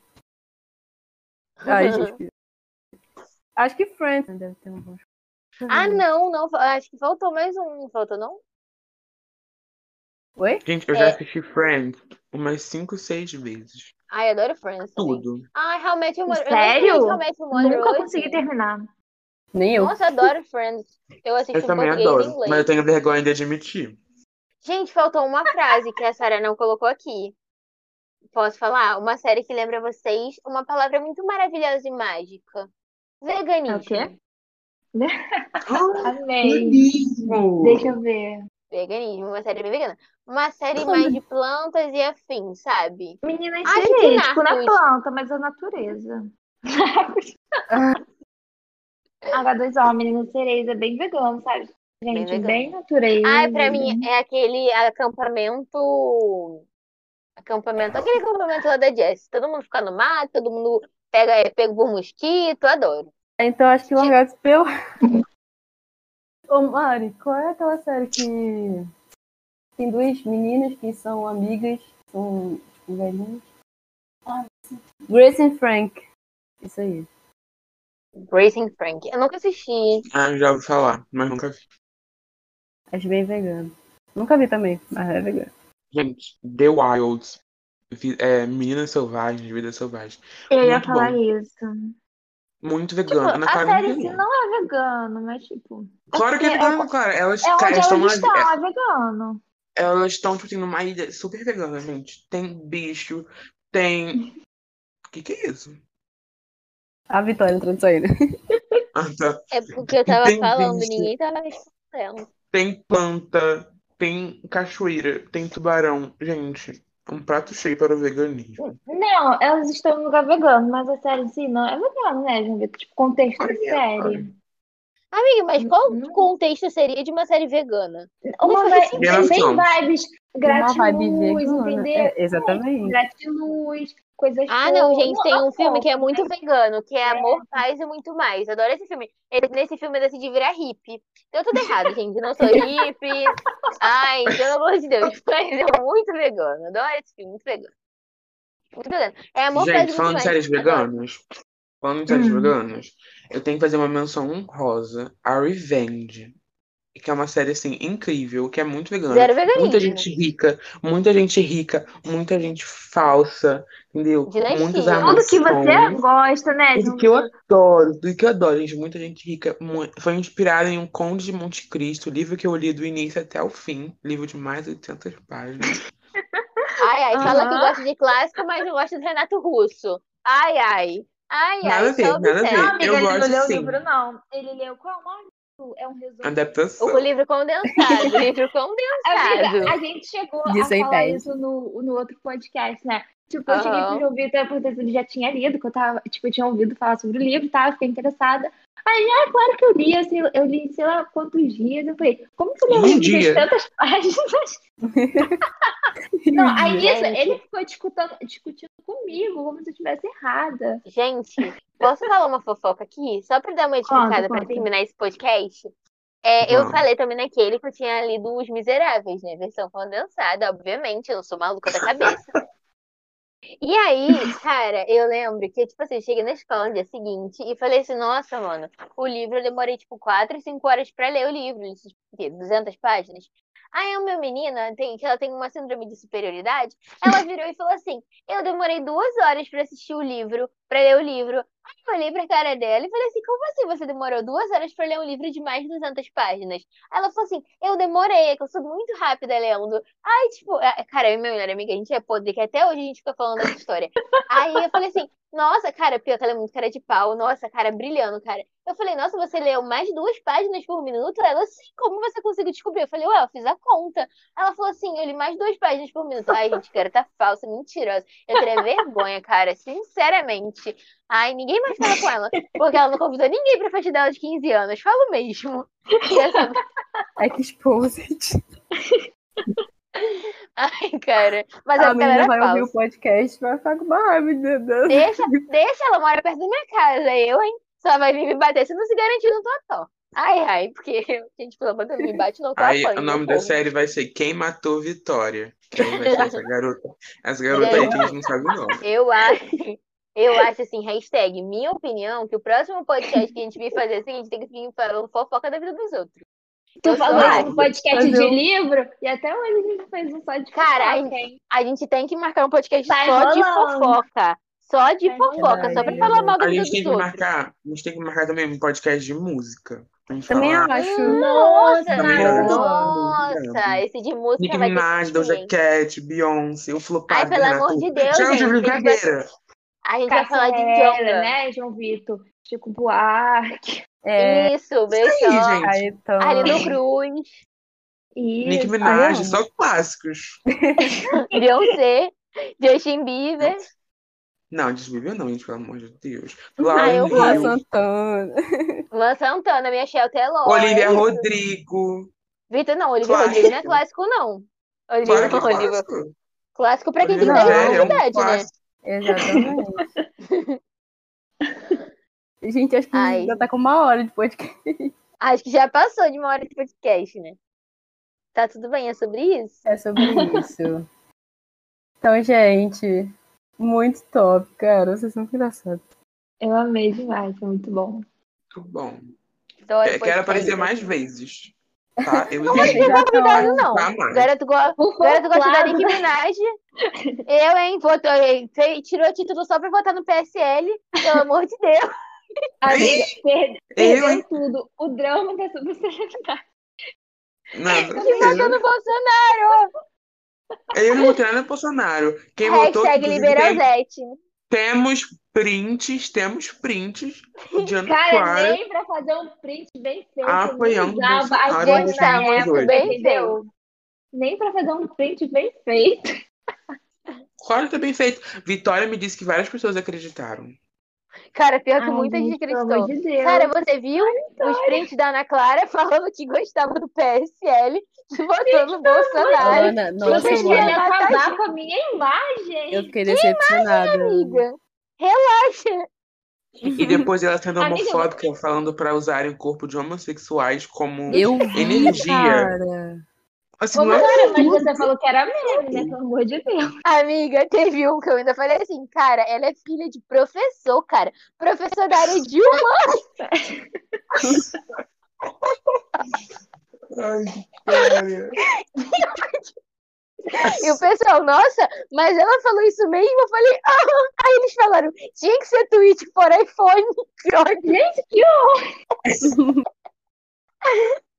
Ai, gente. Acho que Friends deve ter um bom. Ah, não, não. Acho que faltou mais um. Faltou, não? Oi? Gente, eu já É. assisti Friends umas 5, 6 vezes. Ai, adoro Friends também. Tudo. Ai, Met Your Mother. Sério? Eu Nunca hoje. consegui terminar. Nem eu. Nossa, eu adoro Friends. Eu assisto Eu também adoro, inglês. mas eu tenho vergonha de admitir. Gente, faltou uma frase que a Sarah não colocou aqui. Posso falar? Uma série que lembra vocês uma palavra muito maravilhosa e mágica. Veganismo. É o quê? Ah, Amei. mesmo? Deixa eu ver. Veganismo, uma série bem vegana. Uma série mais de plantas e afins, sabe? Que sereias, tipo, não é Narcos. planta, mas é natureza. H2O, meninas sereias, é bem vegano, sabe? Gente, vegano. bem natureza. Ai, pra mim é aquele acampamento. Acampamento, aquele acampamento lá da Jess. Todo mundo fica no mato, todo mundo pega, é pego por mosquito, adoro. Então acho que Largados pelo. Ô, Mari, qual é aquela série que tem duas meninas que são amigas, são tipo velhinhas? Ah, Grace and Frank. Isso aí. Racing Frank. Eu nunca assisti. Ah, já ouvi falar, mas nunca vi. Acho bem vegano. Nunca vi também, mas é vegano. Gente, The Wilds. É, Meninas Selvagens, Vida Selvagem. Eu ia muito falar bom. isso. Muito Tipo, vegano. Ana a Clara série não não é vegano, mas tipo. Claro que é porque é- vegano, cara. Elas, É onde cara, elas estão estão, na- é vegano. elas estão tipo, assim, numa ilha super vegana, gente. Tem bicho, tem. O [laughs] que, que é isso? A Vitória entrando saindo. [laughs] Ah, tá. É porque eu tava Tem falando, bicho. ninguém tava respondendo. Tem planta, tem cachoeira, tem tubarão. Gente, um prato cheio para o veganismo. Não, elas estão em lugar vegano, mas a série em si não é vegano, né, Vitor? Tipo, contexto Olha, série. Amiga, mas qual Hum. contexto seria de uma série vegana? Uma Não é bem vibes gratiluz, vegana. entendeu? É, exatamente. Gratiluz, coisas Ah, não, gente, tem um filme que é fofo, muito vegano, que é Amor, Paz e Muito Mais. Adoro esse filme. Ele, nesse filme eu decidi virar hippie. Deu tudo errado, gente. Não sou hippie. [laughs] Ai, pelo amor de Deus. [laughs] Mas é muito vegano. Adoro esse filme, muito vegano. Muito vegano. É Amor, Paz e Gente, Muito falando de Mais. séries veganas, falando de séries Hum. veganas, eu tenho que fazer uma menção honrosa a Revenge. Que é uma série, assim, incrível, que é muito vegana. Zero Muita veganismo. gente rica, muita gente rica, muita gente falsa, entendeu? Dinastia. Muitas Tudo que você gosta, né, João que eu adoro, tudo que eu adoro, gente. Muita gente rica. Foi inspirada em Um Conde de Monte Cristo, livro que eu li do início até o fim. Livro de mais de 800 páginas. [laughs] Ai, ai, fala que gosta de clássico, mas não gosta do Renato Russo. Ai, ai. Ai, Nada ai, a ver, nada a ver. Não, amiga, Eu ele gosto não leu o sim. livro, não. Ele leu qual é o nome? É um resumo. Adaptação. O livro condensado, o livro [laughs] condensado. Amiga, a gente chegou Disso a aí falar pede. isso no, no outro podcast, né? Tipo, eu cheguei Aham. pro João Vitor porque ele já tinha lido, que eu tava, tipo, eu tinha ouvido falar sobre o livro eu fiquei interessada. Aí, ah, claro que eu li, assim, eu li, sei lá, quantos dias. Eu falei, como que eu li um livro de dia. tantas [laughs] páginas? [laughs] Não, aí Gente. ele ficou discutindo, discutindo comigo, como se eu estivesse errada. Gente, posso falar uma fofoca aqui? Só pra dar uma edificada pra conta. terminar esse podcast? É, eu falei também naquele que eu tinha lido Os Miseráveis, né? Versão condensada, obviamente, eu sou maluca da cabeça. E aí, cara, eu lembro que, tipo assim, eu cheguei na escola no dia seguinte e falei assim, nossa, mano, o livro eu demorei, tipo, 4, 5 horas pra ler o livro, ele, tipo, o quê? 200 páginas. Aí a minha menina, tem, que ela tem uma síndrome de superioridade, ela virou e falou assim, eu demorei duas horas pra assistir o livro, pra ler o livro. Aí eu olhei pra cara dela e falei assim, como assim você demorou duas horas pra ler um livro de mais de 200 páginas? Aí ela falou assim, eu demorei, é que eu sou muito rápida lendo. Aí, tipo, ah, cara, eu e minha melhor amiga, a gente é podre, que até hoje a gente fica falando dessa história. Aí eu falei assim, Nossa, cara, pior que ela é muito cara de pau. Nossa, cara, brilhando, cara. Eu falei, nossa, você leu mais duas páginas por minuto? Ela, sim, como você conseguiu descobrir? Eu falei, ué, eu fiz a conta. Ela falou assim, eu li mais duas páginas por minuto. Ai, gente, cara, tá falsa, mentirosa. Eu teria vergonha, cara, sinceramente. Ai, ninguém mais fala com ela, porque ela não convidou ninguém pra festa dela de 15 anos. Falo mesmo. [laughs] É que exposed. [laughs] Ai, cara. Mas A é ela menina era vai ouvir o falsa. podcast e vai ficar com uma raiva de Deus. Deixa, [laughs] deixa, ela mora perto da minha casa. Eu, hein? Só vai vir me bater se não se garantir no totó. Ai, ai, porque, [laughs] gente, pelo amor de Deus, me bate no Aí apanho, o nome da série vai ser Quem Matou Vitória. Quem vai ser essa garota? Essa garota aí que a gente não sabe o nome. Eu acho, eu acho assim, hashtag, minha opinião, que o próximo podcast que a gente vir fazer é o seguinte, tem que vir falando fofoca da vida dos outros. Tu Eu falou acho. no podcast de um- livro e até hoje a gente fez um só de Cara, a fofoca, hein? A gente tem que marcar um podcast Tá só de enrolando. fofoca. Só de Tá fofoca, só pra falar mal da A gente tem que outros. marcar, a gente tem que marcar também um podcast de música. Gente Também falar acho. Nossa, Também acho. nossa, esse de música Nicki vai Minaj, que Doja. Cat, Beyoncé, o flopado Ai, pelo amor de Deus, Chama de gente. brincadeira. A gente vai falar de Jonga. né, João Vitor? Chico Buarque. É, Isso, gente. Caetano. Arlindo Cruz, Isso. Minaj, amo. só clássicos. [laughs] Beyoncé, Justin Bieber. Não, desviveu não, gente, pelo amor de Deus. Ah, Lauren eu Luan Santana. Luan Santana, minha Shelter é Olivia é. Rodrigo. Vitor, não, Olivia Clássico. Rodrigo não é clássico, não. Olivia Claro é Rodrigo. clássico. Clássico pra quem tem Olivia 10 Rodrigo anos de é idade, né? Exatamente. [laughs] Gente, acho que Ai. já tá com uma hora de podcast. [laughs] Acho que já passou de uma hora de podcast, né? Tá tudo bem, é sobre isso? É sobre isso. Então, gente, muito top, cara. Vocês são engraçados. Eu amei demais, foi muito bom. Muito bom. Adoro É, quero aparecer mais vezes. Tá? [laughs] Eu Não vou ser convidado, não. Tá mais. Agora tu, go... Agora tu gosta da Nicki Minaj. Eu, hein? Votou, tirou o título só pra votar no PSL. Pelo amor de Deus. Amiga, per- Eu, perdeu hein? tudo. O drama da subcelebridade. Nada. Que votou no Bolsonaro. Eu não votei no Bolsonaro. Quem Hashtag tem- temos prints, temos prints de [laughs] Ana Cara, Clara. nem pra fazer um print bem feito. Apoiando não o usava a em gente na 2018. época, Bem entendeu? Nem pra fazer um print bem feito. Claro que tá bem feito. Vitória me disse que várias pessoas acreditaram. Cara, pior que Ai, muita gente acreditou. de. Cara, você viu os prints da Ana Clara falando que gostava do PSL e votou no Bolsonaro? Luana, nossa, querem Luana, acabar com a minha imagem. eu fiquei decepcionada. Amiga, relaxa. E depois ela sendo homofóbica, falando pra usarem o corpo de homossexuais como. Eu vi, Energia. cara. Assim, Ô, não é Cara, mas você falou que era meme, né? Pelo amor de Deus. Amiga, teve um que eu ainda falei assim, cara, ela é filha de professor, cara. Professor da área de humanas. Ai. E o pessoal, nossa, mas ela falou isso mesmo? Eu falei, ah. Aí eles falaram, tinha que ser tweet por iPhone. [laughs] Que ódio. Gente, que horror. [laughs]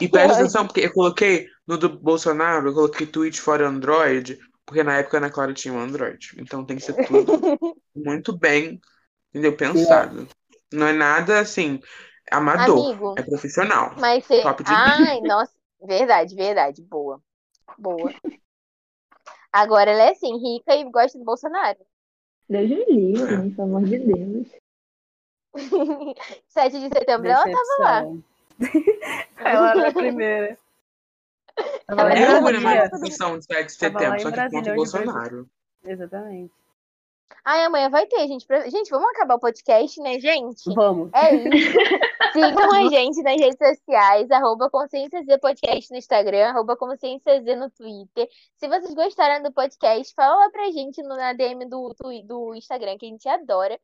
E presta atenção, porque eu coloquei no do Bolsonaro, eu coloquei tweet fora Android, porque na época a Ana Clara tinha um Android. Então tem que ser tudo [laughs] muito bem, entendeu? Pensado. Não é nada assim, amador. Amigo, É profissional. mas você. Top de Ai, nossa, verdade, verdade. Boa. Boa. Agora ela é assim, rica e gosta do Bolsonaro. Deus me livre, hein, pelo amor de Deus. [laughs] 7 de setembro ela tava lá. [laughs] Ela era a primeira. Eu fui na Brasília. manifestação de 7 de setembro, em só que contra o Bolsonaro. Exatamente. Ai, amanhã vai ter, gente. pra- Gente, vamos acabar o podcast, né, gente? Vamos. É isso. [laughs] Sigam a gente nas redes sociais, arroba Consciência Z Podcast no Instagram, arroba Consciência Z no Twitter. Se vocês gostaram do podcast, fala lá pra gente no, na DM do, do, do Instagram, que a gente adora.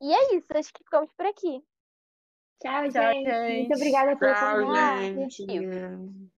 E é isso, acho que ficamos por aqui. Tchau, Tchau, gente. gente. Muito obrigada pelo Tchau, convite. gente.